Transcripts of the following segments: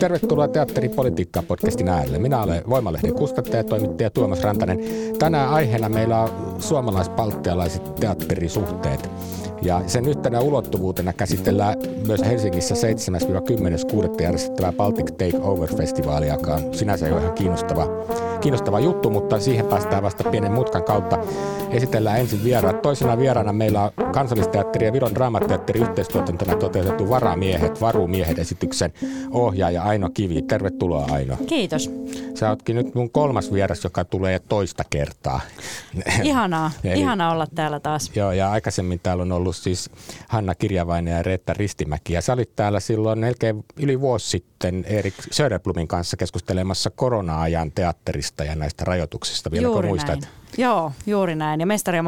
Tervetuloa Teatteripolitiikkaa podcastin äärelle. Minä olen Voimalehden kustantaja ja toimittaja Tuomas Rantanen. Tänään aiheena meillä on suomalais-baltialaiset teatterisuhteet. Ja sen yhtenä ulottuvuutena käsitellään myös Helsingissä 7-10.6. järjestettävää Baltic Takeover-festivaalia, joka on sinänsä jo ihan kiinnostava, kiinnostava juttu, mutta siihen päästään vasta pienen mutkan kautta. Esitellään ensin vieraat. Toisena vieraana meillä on kansallisteatteri ja Viron draamateatteri yhteistuotantona toteutettu Varamiehet, Varumiehet esityksen ohjaaja Aino Kivi. Tervetuloa Aino. Kiitos. Sä ootkin nyt mun kolmas vieras, joka tulee toista kertaa. Ihanaa, Eli, ihanaa olla täällä taas. Joo, ja aikaisemmin täällä on ollut siis Hanna Kirjavainen ja Reetta Ristimäki. Ja sä olit täällä silloin melkein yli vuosi sitten Erik Söderblumin kanssa keskustelemassa korona-ajan teatterista ja näistä rajoituksista. Vieläkö juuri muistat? Näin. Joo, juuri näin. Ja Mestari ja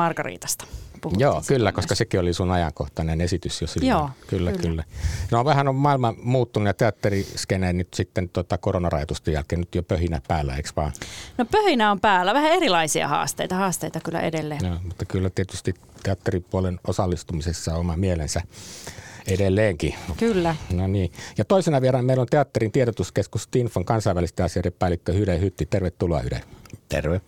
Margariitasta. Joo, kyllä, koska sekin oli sun ajankohtainen esitys jo silloin. Joo, kyllä, kyllä. kyllä. No vähän on maailma muuttunut ja teatteriskene nyt sitten tota koronarajoitusten jälkeen nyt jo pöhinä päällä, eikö vaan? No pöhinä on päällä. Vähän erilaisia haasteita, haasteita kyllä edelleen. Joo, mutta kyllä tietysti teatteripuolen osallistumisessa on oma mielensä edelleenkin. Kyllä. No niin. Ja toisena vieraan meillä on teatterin tiedotuskeskus Tinfon kansainvälisten asioiden päällikkö Hyde Hytti. Tervetuloa Hyde. Terve.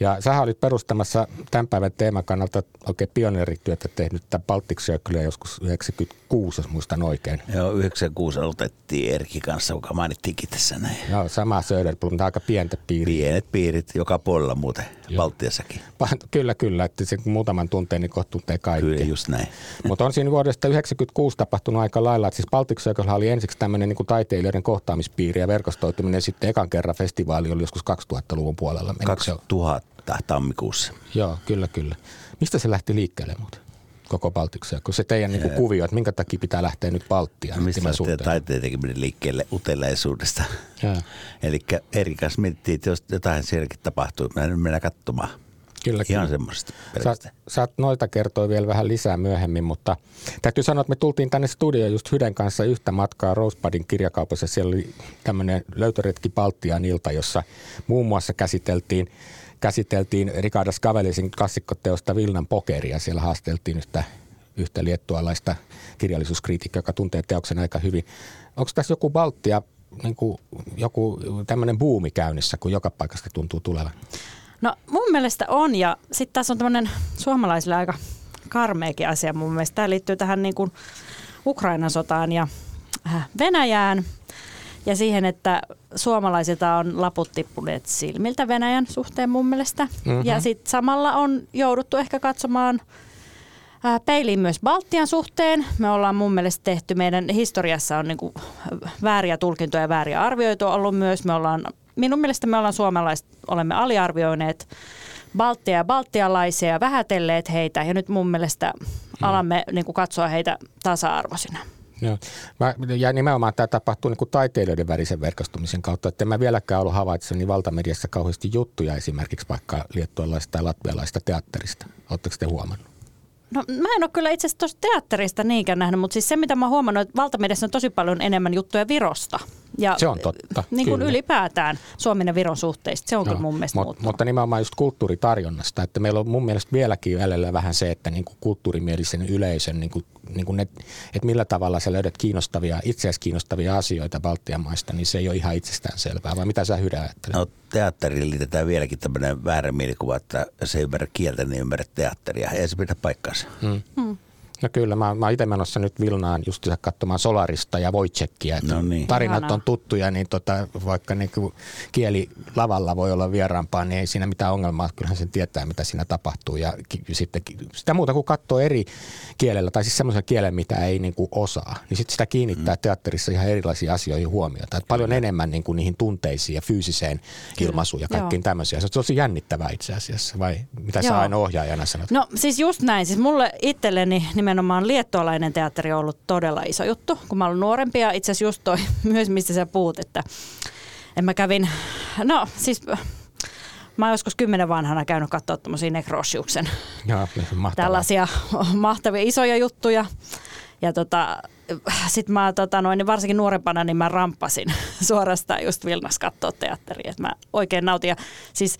Ja sä olit perustamassa tämän päivän teeman kannalta oikein pioneerityötä tehnyt tämän Baltic Circle joskus 96, jos muistan oikein. Joo, 96 aloitettiin Erki kanssa, joka mainittiinkin tässä näin. Joo, sama Söderblom, mutta aika pientä piiriä. Pienet piirit joka puolella muuten, Joo. Baltiassakin. Kyllä, kyllä, että se muutaman tunteen niin kohta tuntee kaikki. Kyllä, just näin. mutta on siinä vuodesta 96 tapahtunut aika lailla, että siis Baltic Circle oli ensiksi tämmöinen niin taiteilijoiden kohtaamispiiri ja verkostoituminen, sitten ekan kerran festivaali oli joskus 2000-luvun puolella. 2000 tammikuussa. Joo, kyllä, kyllä. Mistä se lähti liikkeelle muuten? koko Baltiksia, kun se teidän niin kuvio, että minkä takia pitää lähteä nyt Baltiaan? No, mistä lähtee taiteen tekeminen liikkeelle uteliaisuudesta. Eli eri kanssa mietittiin, että jos jotain sielläkin tapahtuu, mä en mennä katsomaan. Kyllä, Ihan kyllä. semmoista. Sä, saat noita kertoa vielä vähän lisää myöhemmin, mutta täytyy sanoa, että me tultiin tänne studioon just Hyden kanssa yhtä matkaa Rosepadin kirjakaupassa. Siellä oli tämmöinen löytöretki Baltian ilta, jossa muun muassa käsiteltiin käsiteltiin Ricardo Skavelisin klassikkoteosta Vilnan pokeria. Siellä haasteltiin yhtä, yhtä liettualaista kirjallisuuskriitikkoa, joka tuntee teoksen aika hyvin. Onko tässä joku Baltia, niin kuin joku tämmöinen buumi käynnissä, kun joka paikasta tuntuu tulevan? No mun mielestä on ja sitten tässä on tämmöinen suomalaisille aika karmeakin asia mun mielestä. Tämä liittyy tähän niin kuin Ukrainan sotaan ja äh, Venäjään – ja siihen, että suomalaisilta on laput tippuneet silmiltä Venäjän suhteen mun mielestä. Mm-hmm. Ja sitten samalla on jouduttu ehkä katsomaan peiliin myös Baltian suhteen. Me ollaan mun mielestä tehty, meidän historiassa on niin vääriä tulkintoja ja vääriä arvioita ollut myös. Me ollaan, minun mielestä me ollaan suomalaiset, olemme aliarvioineet Baltia ja baltialaisia ja vähätelleet heitä ja nyt mun mielestä mm. alamme niin katsoa heitä tasa-arvoisina. Joo. Mä, ja nimenomaan tämä tapahtuu niin kuin taiteilijoiden välisen verkostumisen kautta. Että en mä vieläkään ollut havaitseni valtamediassa kauheasti juttuja esimerkiksi vaikka liettualaista tai latvialaista teatterista. Oletteko te huomannut? No mä en ole kyllä itse asiassa teatterista niinkään nähnyt, mutta siis se mitä mä huomannut, että valtamediassa on tosi paljon enemmän juttuja Virosta. Ja se on totta. Niin kuin ylipäätään Suomen ja Viron suhteista. Se on no, kyllä mun mielestä mut, Mutta nimenomaan just kulttuuritarjonnasta. Että meillä on mun mielestä vieläkin jäljellä vähän se, että niin kuin kulttuurimielisen yleisön, niin kuin, niin kuin ne, että millä tavalla sä löydät kiinnostavia, itseäsi kiinnostavia asioita Baltian maista, niin se ei ole ihan itsestään selvää. Vai mitä sä Hydä ajattelet? No teatteriin liitetään vieläkin tämmöinen väärä mielikuva, että se ei ymmärrä kieltä, niin ymmärrä teatteria. Ei se pidä paikkaansa. Hmm. Hmm. No kyllä, mä, mä itse menossa nyt Vilnaan just katsomaan Solarista ja Wojciekia. No niin. Tarinat Ihanaa. on tuttuja, niin tota, vaikka niin kieli lavalla voi olla vieraampaa, niin ei siinä mitään ongelmaa. Kyllähän sen tietää, mitä siinä tapahtuu. Ja ki, sitten sitä muuta kuin katsoo eri kielellä, tai siis semmoisella kielellä, mitä ei niin kuin osaa, niin sitten sitä kiinnittää mm. teatterissa ihan erilaisiin asioihin huomiota. Et paljon enemmän niin kuin niihin tunteisiin ja fyysiseen ilmaisuun ja kaikkiin tämmöisiä. Se on tosi jännittävää itse asiassa, vai mitä sä Joo. aina ohjaajana sanot? No siis just näin. Siis mulle itselleni nimenomaan liettualainen teatteri on ollut todella iso juttu, kun mä olen nuorempi ja itse asiassa just toi myös, mistä sä puhut, että en mä kävin, no siis mä oon joskus kymmenen vanhana käynyt katsoa Joo, mahtavaa. tällaisia mahtavia isoja juttuja. Ja tota, sitten mä tota noin, niin varsinkin nuorempana niin mä ramppasin suorastaan just Vilnas katsoa teatteria. Et mä oikein nautin. Ja siis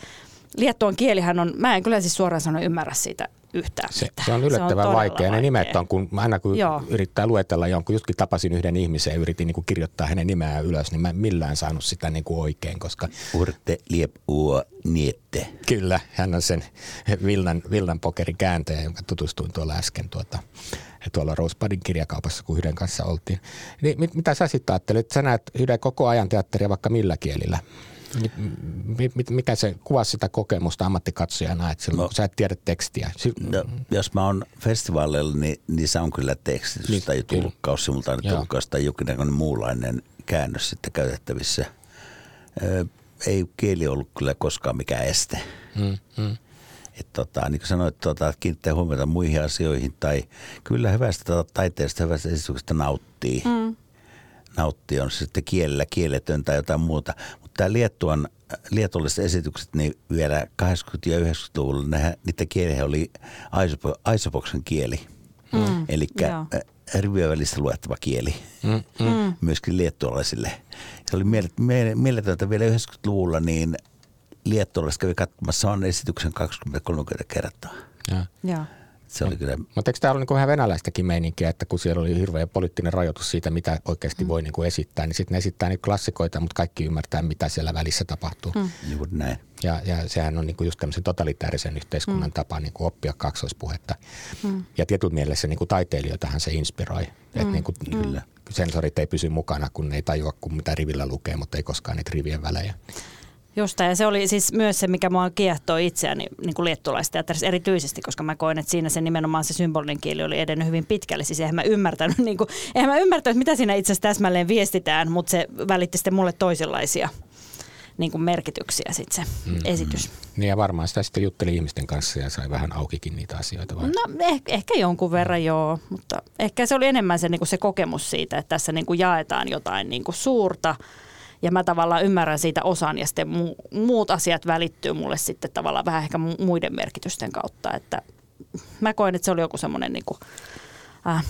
Liettuan kielihän on, mä en kyllä siis suoraan sanoen ymmärrä siitä yhtään Se, mitään. se on yllättävän todella vaikea. Ne nimet on, kun aina kun Joo. yrittää luetella jonkun, justkin tapasin yhden ihmisen ja yritin niin kuin kirjoittaa hänen nimeään ylös, niin mä en millään saanut sitä niin kuin oikein, koska Urte liep uo niette. kyllä hän on sen Vilnan, Vilnan pokerin kääntäjä, jonka tutustuin tuolla äsken tuota, tuolla Rosebudin kirjakaupassa, kun Hyden kanssa oltiin. Niin, mit, mitä sä sitten ajattelet? Sä näet Hyden koko ajan teatteria vaikka millä kielillä? Mit, mit, mit, mikä se kuvaa sitä kokemusta ammattikatsojana, että silloin No. kun sä et tiedä tekstiä? Si- No, jos mä oon festivaaleilla, niin, niin se on kyllä tekstitys Niin, tai tulkkaus, simultaaninen tulkkaus tai jokin muunlainen käännös sitten käytettävissä. Ö, ei kieli ollut kyllä koskaan mikään este. Mm, mm. Et tota, niin kuin sanoit, tota, että kiinnittää huomiota muihin asioihin tai kyllä hyvästä tota, taiteesta, hyvästä esityksestä nauttii. Mm. Nauttii on se sitten kielellä kieletön tai jotain muuta. Mutta tämä Liettuan, liettualaiset esitykset, niin vielä 80- ja 90-luvulla nehän, niiden kielihän oli Aisopo, Aisopoksen kieli. Mm. Eli Joo. rivien välistä luettava kieli Mm, mm. myöskin liettualaisille. Se oli mielet- mie- mieletöntä vielä 90-luvulla, niin liettualaiset kävi katsomassa saman esityksen 20-30 kertaa. Ja. Joo. Se oli kyllä, Mutta eikö tämä ollut niinku vähän venäläistäkin meininkiä, että kun siellä oli hirveä poliittinen rajoitus siitä, mitä oikeasti mm. voi niinku esittää, niin sitten ne esittää niitä klassikoita, mutta kaikki ymmärtää, mitä siellä välissä tapahtuu. Mm. juuri näin. Ja, ja sehän on niinku just tämmöisen totalitäärisen yhteiskunnan mm. tapa niinku oppia kaksoispuhetta. Mm. Ja tietyllä mielessä niinku taiteilijoitahan se inspiroi. Mm. Että niinku, Kyllä. sensorit ei pysy mukana, kun ne ei tajua, kun mitä rivillä lukee, mutta ei koskaan niitä rivien välejä. Just ja se oli siis myös se, mikä mua kiehtoi itseäni niin kuin liettulaisteatterissa erityisesti, koska mä koin, että siinä se nimenomaan se symbolinen kieli oli edennyt hyvin pitkälle. Siis eihän mä ymmärtänyt, niin kuin, eihän mä ymmärtänyt, mitä siinä itse asiassa täsmälleen viestitään, mutta se välitti sitten mulle toisenlaisia niin kuin merkityksiä sitten se mm-hmm. esitys. Niin ja varmaan sitä sitten jutteli ihmisten kanssa ja sai vähän aukikin niitä asioita. Vai? No ehkä, ehkä jonkun verran joo, mutta ehkä se oli enemmän se, niin kuin se kokemus siitä, että tässä niin kuin jaetaan jotain niin kuin suurta ja mä tavallaan ymmärrän siitä osan ja sitten mu- muut asiat välittyy mulle sitten tavallaan vähän ehkä mu- muiden merkitysten kautta, että mä koen, että se oli joku semmoinen niin kuin, äh,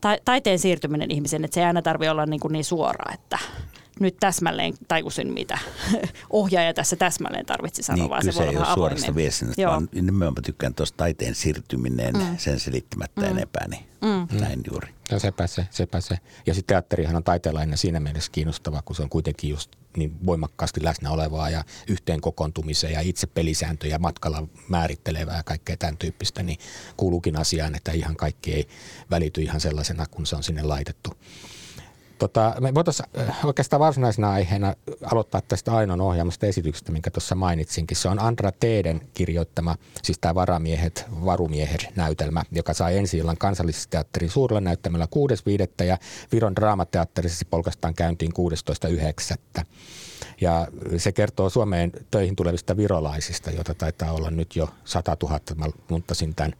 ta- taiteen siirtyminen ihmisen, että se ei aina tarvitse olla niin, kuin niin suora, että nyt täsmälleen tajusin, mitä ohjaaja tässä täsmälleen tarvitsi sanoa, Niin, vaan se kyse voi ei olla ole suorasta viestinnästä, Joo. vaan nimenomaan tykkään tuosta taiteen siirtyminen, mm. sen selittämättä mm. enempää, niin mm. näin juuri. No sepä se, sepä se. Ja sitten teatterihan on taiteella siinä mielessä kiinnostava, kun se on kuitenkin just niin voimakkaasti läsnä olevaa ja yhteen kokoontumiseen ja itse pelisääntöjä matkalla määrittelevää ja kaikkea tämän tyyppistä, niin kuuluukin asiaan, että ihan kaikki ei välity ihan sellaisena, kun se on sinne laitettu. Tota, me voitaisiin äh, oikeastaan varsinaisena aiheena aloittaa tästä Ainon ohjaamasta esityksestä, minkä tuossa mainitsinkin. Se on Andra Teeden kirjoittama, siis tämä Varamiehet, Varumiehet-näytelmä, joka sai ensi illan kansallisessa teatterin suurella näyttämällä 6.5. ja Viron draamateatterissa polkastaan käyntiin 16.9. Ja se kertoo Suomeen töihin tulevista virolaisista, joita taitaa olla nyt jo 100 000. Mä munttasin tämän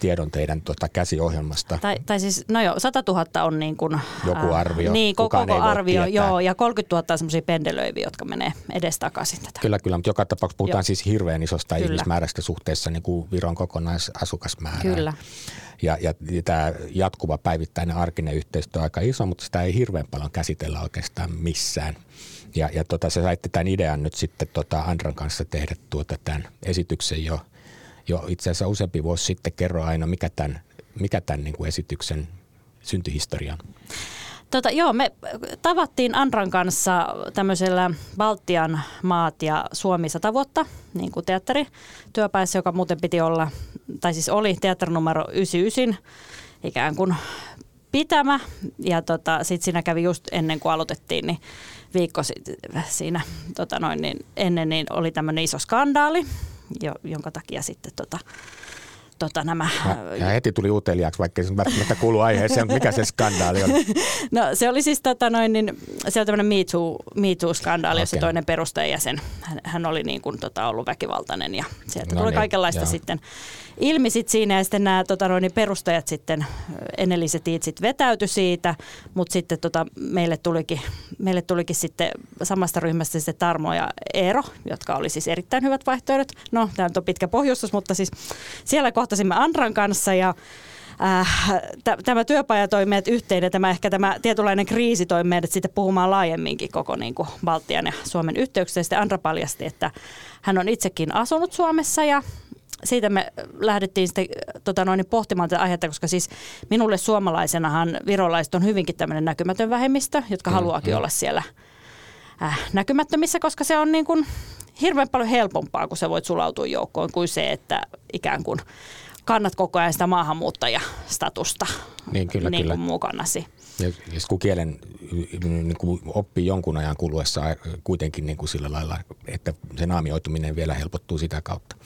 tiedon teidän tuota käsiohjelmasta. Tai, tai siis, no joo, 100 000 on niin kuin, Joku arvio. niin, koko, koko arvio, tietää. joo, ja 30 000 on semmoisia pendelöiviä, jotka menee edestakaisin tätä. Kyllä, kyllä, mutta joka tapauksessa puhutaan Joo. siis hirveän isosta Kyllä. ihmismäärästä suhteessa niin kuin Viron kokonaisasukasmäärään. Kyllä. Ja, ja, ja tämä jatkuva päivittäinen arkinen yhteistyö on aika iso, mutta sitä ei hirveän paljon käsitellä oikeastaan missään. Ja, ja tota, se saitte tämän idean nyt sitten tota Andran kanssa tehdä tuota tämän esityksen jo, jo itse asiassa useampi vuosi sitten. Kerro aina, mikä tämän, mikä tämän niin kuin esityksen syntyhistoria on. Tota, joo, me tavattiin Andran kanssa tämmöisellä Baltian maat ja Suomi 100 vuotta niin kuin teatterityöpäissä, joka muuten piti olla, tai siis oli teatterinumero 99. ikään kuin pitämä. Ja tota, sitten siinä kävi just ennen kuin aloitettiin, niin viikko sitten siinä tota noin, niin ennen niin oli tämmöinen iso skandaali, jo, jonka takia sitten tota, tota, nämä... Ja, ja heti tuli uteliaaksi, vaikka se välttämättä kuulu aiheeseen, mikä se skandaali on? No se oli siis tota, noin, niin, se oli tämmöinen Me, Too, Me Too-skandaali, okay. jossa toinen perustajajäsen, hän, hän oli niin kuin, tota, ollut väkivaltainen ja sieltä no tuli niin, kaikenlaista joo. sitten ilmi sit siinä ja sitten nämä tota, noin, perustajat sitten, ennelliset itsit vetäytyi siitä, mutta sitten tota, meille, tulikin, meille tulikin sitten samasta ryhmästä sitten Tarmo ja Eero, jotka oli siis erittäin hyvät vaihtoehdot. No, tämä on pitkä pohjustus, mutta siis siellä kohtasimme Andran kanssa ja Äh, tämä työpaja toi meidät yhteen ja tämä, ehkä tämä tietynlainen kriisi toi meidät sitten puhumaan laajemminkin koko niin kuin Baltian ja Suomen yhteyksistä. Sitten Andra paljasti, että hän on itsekin asunut Suomessa ja siitä me lähdettiin sitten tota noin, pohtimaan tätä aihetta, koska siis minulle suomalaisenahan virolaiset on hyvinkin tämmöinen näkymätön vähemmistö, jotka mm, haluaakin mm. olla siellä äh, näkymättömissä, koska se on niin kuin hirveän paljon helpompaa, kun sä voit sulautua joukkoon, kuin se, että ikään kuin kannat koko ajan sitä maahanmuuttajastatusta niin, kyllä, niin kyllä. mukanasi. Ja, ja kun kielen niin kuin oppii jonkun ajan kuluessa kuitenkin niin kuin sillä lailla, että se naamioituminen vielä helpottuu sitä kautta.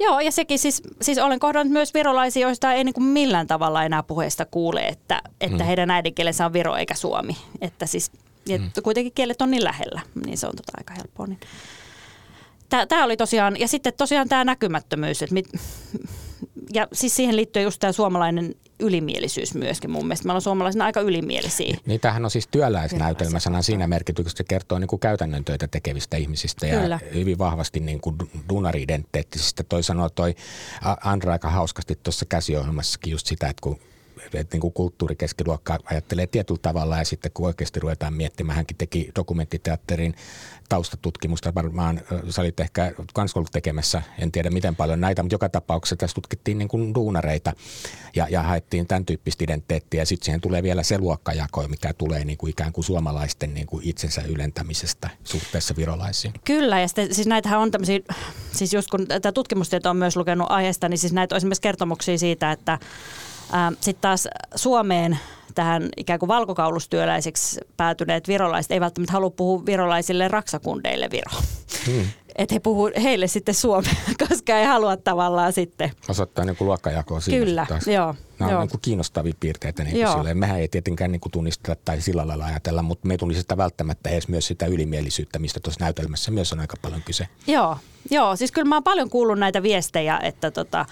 Joo, ja sekin siis, siis olen kohdannut myös virolaisia, joista ei niin kuin millään tavalla enää puheesta kuule, että, että mm. heidän äidinkielensä on viro eikä suomi. Että siis, ja mm. kuitenkin kielet on niin lähellä, niin se on tota aika helppoa. Niin. Tämä oli tosiaan, ja sitten tosiaan tämä näkymättömyys, että mit, ja siis siihen liittyy just tämä suomalainen ylimielisyys myöskin mun mielestä. Me ollaan suomalaisina aika ylimielisiä. Niin tämähän on siis työläisnäytelmäsana siinä merkityksessä, se kertoo niin kuin käytännön töitä tekevistä ihmisistä Kyllä. ja hyvin vahvasti niin kuin dunari-identiteettisistä. Toi sanoo toi Andra aika hauskasti tuossa käsiohjelmassakin just sitä, että kun että niin kuin kulttuurikeskiluokka ajattelee tietyllä tavalla ja sitten kun oikeasti ruvetaan miettimään, hänkin teki dokumenttiteatterin taustatutkimusta, varmaan sä olit ehkä kans ollut tekemässä, en tiedä miten paljon näitä, mutta joka tapauksessa tässä tutkittiin niin kuin duunareita ja, ja haettiin tämän tyyppistä identiteettiä ja sitten siihen tulee vielä se luokkajako, mikä tulee niin kuin ikään kuin suomalaisten niin kuin itsensä ylentämisestä suhteessa virolaisiin. Kyllä ja sitten, siis näitähän on tämmöisiä, siis just kun tätä tutkimustietoa on myös lukenut aiheesta, niin siis näitä on esimerkiksi kertomuksia siitä, että sitten taas Suomeen tähän ikään kuin valkokaulustyöläisiksi päätyneet virolaiset ei välttämättä halua puhua virolaisille raksakundeille viro. Hmm. Että he puhuu heille sitten suomea, koska ei halua tavallaan sitten. Osoittaa niin kuin luokkajakoa siinä Kyllä, taas. joo. Nämä joo. on niin kiinnostavia piirteitä. Niin kuin Mehän ei tietenkään niin kuin tunnisteta tai sillä lailla ajatella, mutta me ei tunnisteta välttämättä edes myös sitä ylimielisyyttä, mistä tuossa näytelmässä myös on aika paljon kyse. Joo, joo. siis kyllä mä oon paljon kuullut näitä viestejä, että tota,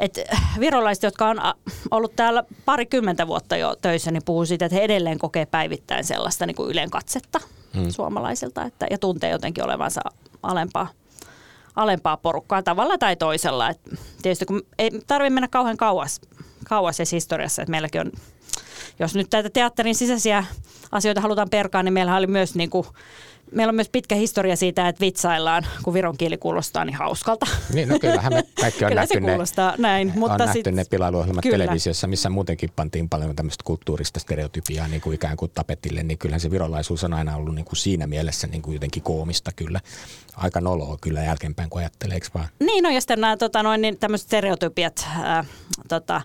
et virolaiset, jotka on ollut täällä parikymmentä vuotta jo töissä, niin puhuu siitä, että he edelleen kokee päivittäin sellaista niin kuin ylen katsetta hmm. suomalaisilta että, ja tuntee jotenkin olevansa alempaa, alempaa porukkaa tavalla tai toisella. Et tietysti kun ei tarvitse mennä kauhean kauas, kauas historiassa, että meilläkin on, jos nyt tätä teatterin sisäisiä asioita halutaan perkaa, niin meillä oli myös niin kuin meillä on myös pitkä historia siitä, että vitsaillaan, kun viron kieli kuulostaa niin hauskalta. Niin, no kyllähän me kaikki on Kyllä nähty kuulostaa ne, näin. Mutta on sit, nähty ne pilailuohjelmat kyllä. televisiossa, missä muutenkin pantiin paljon tämmöistä kulttuurista stereotypiaa niin kuin ikään kuin tapetille, niin kyllähän se virolaisuus on aina ollut niin kuin siinä mielessä niin kuin jotenkin koomista kyllä. Aika noloa kyllä jälkeenpäin, kun ajattelee, vaan? Niin, no ja sitten nämä tota, noin, niin tämmöiset stereotypiat, ää, tota,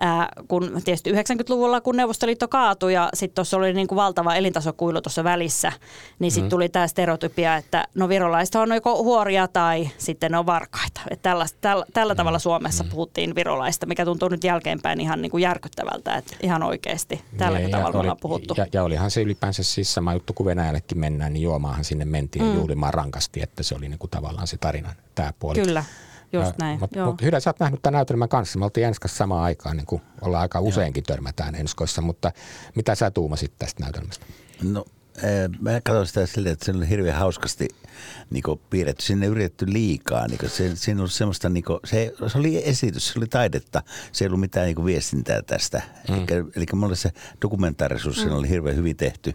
ää, kun tietysti 90-luvulla, kun Neuvostoliitto kaatui ja sitten tuossa oli niin kuin valtava elintasokuilu tuossa välissä, niin sitten mm. tuli tämä stereotypia, että no virolaiset on joko huoria tai sitten ne on varkaita. Että tällä, tällä, tällä mm. tavalla Suomessa mm. puhuttiin virolaista, mikä tuntuu nyt jälkeenpäin ihan niin kuin järkyttävältä, että ihan oikeasti tällä ja, tavalla oli, puhuttu. Ja, ja olihan se ylipäänsä siis sama juttu, kun Venäjällekin mennään, niin juomaahan sinne mentiin mm. juhlimaan rankasti, että se oli niin kuin tavallaan se tarinan tämä puoli. Kyllä. Just näin. Mutta mut, Hydä, sä oot nähnyt tämän näytelmän kanssa. Me oltiin Enskassa samaan aikaan, niin kuin ollaan aika useinkin Joo. törmätään Enskoissa, mutta mitä sä tuumasit tästä näytelmästä? No mä katsoin sitä silleen, että se oli hirveän hauskasti niin piirretty. Sinne yritetty liikaa. Niin se, siinä oli semmoista, niin kuin, se, se, oli esitys, se oli taidetta. Se ei ollut mitään niin viestintää tästä. Mm. Eli, eli mulle se dokumentaarisuus mm. siinä oli hirveän hyvin tehty.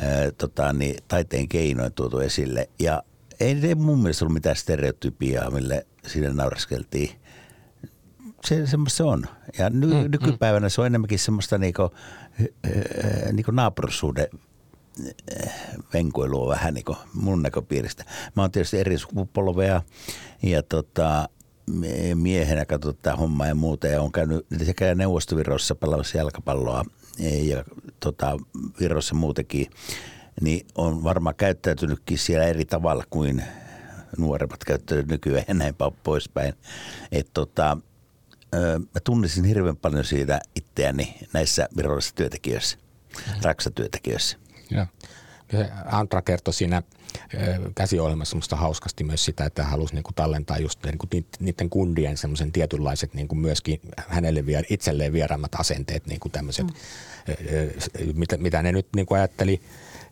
Ää, tota, niin, taiteen keinoin tuotu esille. Ja ei, ei mun mielestä ollut mitään stereotypiaa, mille siinä nauraskeltiin. Se, semmoista se on. Ja ny, mm, nykypäivänä mm. se on enemmänkin semmoista niinku, niinku naapurisuuden venkoilua vähän niin kuin mun näköpiiristä. Mä oon tietysti eri sukupolvea ja tota, miehenä katsotaan tätä hommaa ja muuta ja on käynyt sekä neuvostovirossa pelaamassa jalkapalloa ja tota, Virossa muutenkin, niin on varmaan käyttäytynytkin siellä eri tavalla kuin nuoremmat käyttäytynyt nykyään ja näin poispäin. Et tota, mä tunnisin hirveän paljon siitä itseäni näissä virallisissa työntekijöissä, raksatyöntekijöissä. Joo. Antra kertoi siinä käsiohjelmassa musta hauskasti myös sitä, että hän halusi niin kuin tallentaa just niin kuin niiden kundien semmoisen tietynlaiset niin kuin myöskin hänelle vier, itselleen vieraammat asenteet, niin kuin tämmöiset, mm. mitä, mitä ne nyt niin kuin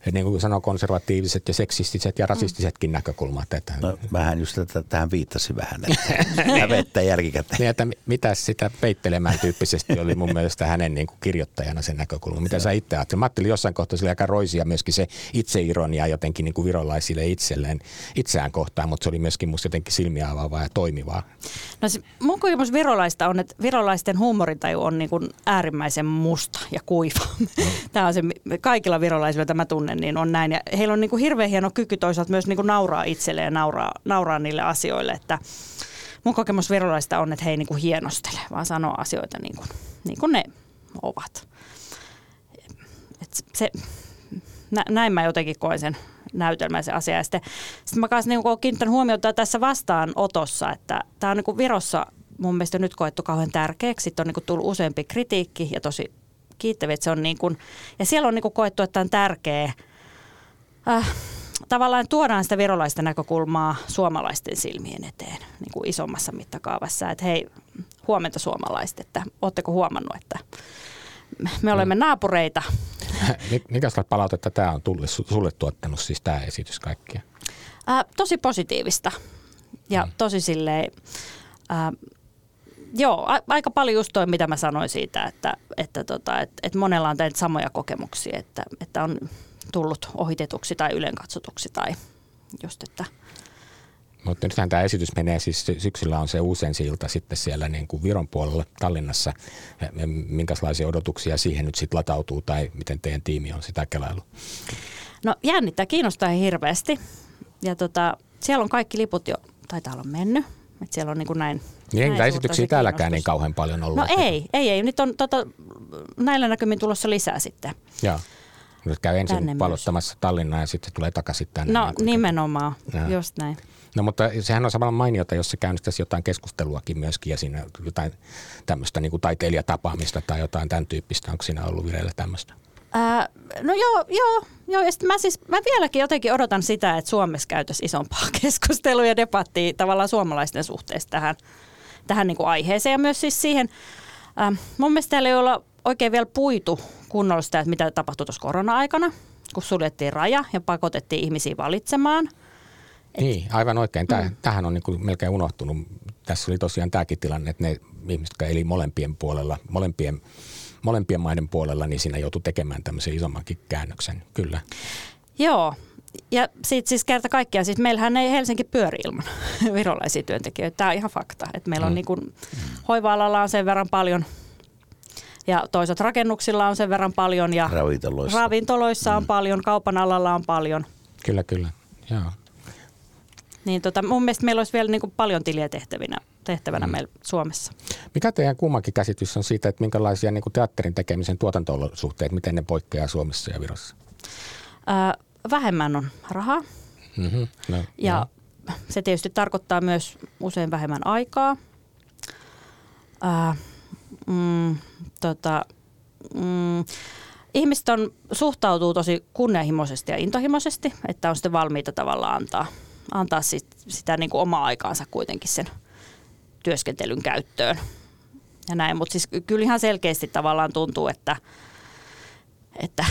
ajatteli – niin kuin sanoo, konservatiiviset ja seksistiset ja rasistisetkin mm. näkökulmat. Että... No vähän just että tähän viittasi vähän, että vettä jälkikäteen. Niin, että mitä sitä peittelemään tyyppisesti oli mun mielestä hänen niin kuin kirjoittajana sen näkökulma. Mitä sä itse ajattelit? Mä ajattelin jossain kohtaa sille aika roisia myöskin se itseironia jotenkin niin kuin virolaisille itselleen, itseään kohtaan, mutta se oli myöskin musta jotenkin silmiä avaavaa ja toimivaa. No se, mun kokemus virolaista on, että virolaisten huumorintaju on niin kuin äärimmäisen musta ja kuiva. Mm. Tämä on se kaikilla virolaisilla, tämä tunne tunnen, niin on näin. Ja heillä on niin kuin hirveän hieno kyky toisaalta myös niin kuin nauraa itselleen ja nauraa, nauraa niille asioille, että mun kokemus virolaista on, että he ei niin kuin hienostele, vaan sanoo asioita niin kuin, niin kuin ne ovat. Et se, näin mä jotenkin koen sen näytelmäisen asia. Ja sitten, sitten mä kanssa niin kiinnittänyt huomiota tässä vastaanotossa, että tämä on niin kuin Virossa mun mielestä nyt koettu kauhean tärkeäksi. Sitten on niin kuin tullut useampi kritiikki ja tosi kiittäviä. Että se on niin kuin, ja siellä on niin kuin koettu, että on tärkeä äh, tavallaan tuodaan sitä virolaista näkökulmaa suomalaisten silmien eteen niin kuin isommassa mittakaavassa. Että hei, huomenta suomalaiset, että oletteko huomannut, että me olemme naapureita. Mikäslaista palautetta tämä on tullut, sulle tuottanut siis tämä esitys kaikkia? Äh, tosi positiivista ja mm. tosi silleen, äh, joo, a, aika paljon just toi, mitä mä sanoin siitä, että, että, tota, että, että monella on näitä samoja kokemuksia, että, että on tullut ohitetuksi tai ylenkatsotuksi tai just, että mutta nythän tämä esitys menee, siis syksyllä on se uusensi ilta sitten siellä niin kuin Viron puolella Tallinnassa. Minkälaisia odotuksia siihen nyt sitten latautuu tai miten teidän tiimi on sitä kelailu? No jännittää, kiinnostaa hirveästi. Ja tota, siellä on kaikki liput jo, taitaa olla mennyt. Et siellä on niin kuin näin niin enkä esityksiä täälläkään niin kauhean paljon ollut. No ei, ei, ei. Nyt on tota, näillä näkymin tulossa lisää sitten. Joo. Nyt käy ensin tänne palottamassa Tallinnaa ja sitten tulee takaisin tänne. No niin nimenomaan, ja. just näin. No mutta sehän on samalla mainiota, jos se käynnistäisi jotain keskusteluakin myöskin ja siinä jotain tämmöistä niin kuin taiteilijatapaamista tai jotain tämän tyyppistä. Onko siinä ollut vireillä tämmöistä? Ää, no joo, joo, joo. Ja mä, siis, mä vieläkin jotenkin odotan sitä, että Suomessa käytäisiin isompaa keskustelua ja debattia tavallaan suomalaisten suhteesta tähän tähän niin kuin aiheeseen ja myös siis siihen, äh, mun mielestä täällä ei olla oikein vielä puitu kunnolla sitä, että mitä tapahtui tuossa korona-aikana, kun suljettiin raja ja pakotettiin ihmisiä valitsemaan. Et, niin, aivan oikein. Tämä, mm. Tähän on niin kuin melkein unohtunut. Tässä oli tosiaan tämäkin tilanne, että ne ihmiset, jotka eli molempien puolella, molempien, molempien maiden puolella, niin siinä joutui tekemään tämmöisen isommankin käännöksen. Kyllä. Joo, ja sitten siis kerta kaikkiaan, siis meillähän ei Helsinki pyöri ilman virolaisia työntekijöitä. Tämä on ihan fakta, että meillä on mm. niin kuin, hoiva-alalla on sen verran paljon ja toisaalta rakennuksilla on sen verran paljon ja ravintoloissa, ravintoloissa on mm. paljon, kaupan alalla on paljon. Kyllä, kyllä. Joo. Niin tota, mun mielestä meillä olisi vielä niin kuin paljon tiliä tehtävinä, tehtävänä mm. meillä Suomessa. Mikä teidän kummankin käsitys on siitä, että minkälaisia niin kuin teatterin tekemisen tuotanto-olosuhteet, miten ne poikkeaa Suomessa ja Virossa? Äh, vähemmän on rahaa. Mm-hmm. No, ja no. se tietysti tarkoittaa myös usein vähemmän aikaa. Äh, mm, tota, mm, ihmiset on, suhtautuu tosi kunnianhimoisesti ja intohimoisesti, että on sitten valmiita tavallaan antaa, antaa sit, sitä niin kuin omaa aikaansa kuitenkin sen työskentelyn käyttöön. Ja näin, mutta siis kyllä ihan selkeästi tavallaan tuntuu, että, että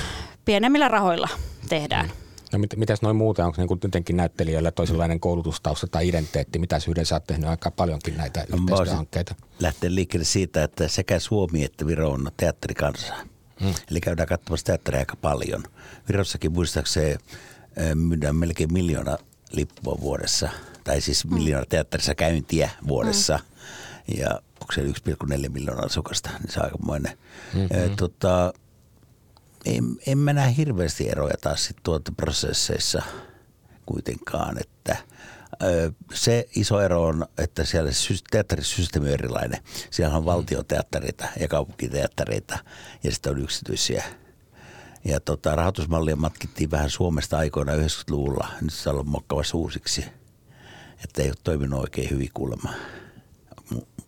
pienemmillä rahoilla tehdään. No mit, mitäs noin muuta, onko niin jotenkin näyttelijöillä toisenlainen koulutustausta tai identiteetti? Mitä yhdessä olet tehnyt aika paljonkin näitä no, yhteistyöhankkeita? Lähteä liikkeelle siitä, että sekä Suomi että Viro on teatterikansa. Hmm. Eli käydään katsomassa teatteria aika paljon. Virossakin muistaakseni myydään melkein miljoona lippua vuodessa, tai siis hmm. miljoona teatterissa käyntiä vuodessa. Hmm. Ja onko se 1,4 miljoonaa asukasta, niin se on aikamoinen. Mm-hmm. E, tota, en, en mä näe hirveästi eroja taas sit tuota prosesseissa kuitenkaan, että Se iso ero on, että siellä teatterisysteemi on erilainen. Siellä on valtioteattereita ja kaupunkiteattereita ja sitten on yksityisiä. Ja tota, rahoitusmallia matkittiin vähän Suomesta aikoina 90-luvulla. Nyt se on mokkavassa uusiksi. Että ei ole toiminut oikein hyvin kuulemma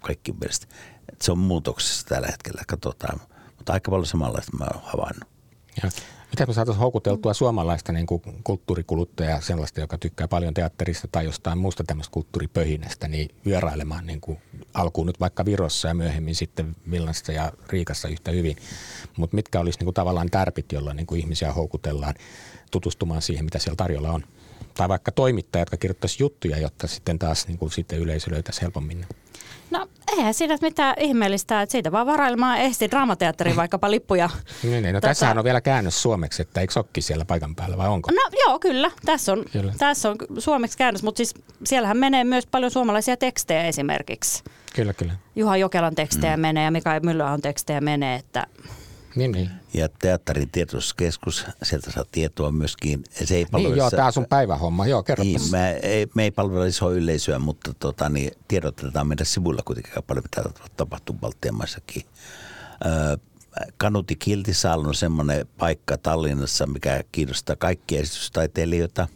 kaikki mielestä. Että se on muutoksessa tällä hetkellä, katsotaan. Mutta aika paljon samanlaista mä oon havainnut. Ja miten me saataisiin houkuteltua suomalaista niin kuin kulttuurikuluttajaa, sellaista, joka tykkää paljon teatterista tai jostain muusta tämmöistä kulttuuripöhinästä, niin vierailemaan niin kuin alkuun nyt vaikka Virossa ja myöhemmin sitten Vilnassa ja Riikassa yhtä hyvin. Mutta mitkä olisi niin kuin tavallaan tärpit, jolla niin kuin ihmisiä houkutellaan tutustumaan siihen, mitä siellä tarjolla on? Tai vaikka toimittajat, jotka kirjoittaisivat juttuja, jotta sitten taas niin kuin sitten yleisö löytäisi helpommin No eihän siinä mitään ihmeellistä, että siitä vaan varailemaan ehti draamateatteriin vaikkapa lippuja. Niin, niin. No tota... tässähän on vielä käännös suomeksi, että eikö sokki siellä paikan päällä vai onko? No joo, kyllä. Tässä on, kyllä. Tässä on suomeksi käännös, mutta siis siellähän menee myös paljon suomalaisia tekstejä esimerkiksi. Kyllä, kyllä. Juha Jokelan tekstejä mm. menee ja Mikael Myllään tekstejä menee, että niin, niin. Ja teatterin tietoskeskus, sieltä saa tietoa myöskin. Se ei niin joo, tämä on sun päivähomma, joo, kerro. Niin, me ei, me ei palvella isoa yleisöä, mutta tota, niin, tiedotetaan meidän sivuilla kuitenkin paljon, mitä tapahtuu Baltian maissakin. Öö, Kanuti Kiltisaal on semmoinen paikka Tallinnassa, mikä kiinnostaa kaikkia esitystaiteilijoita.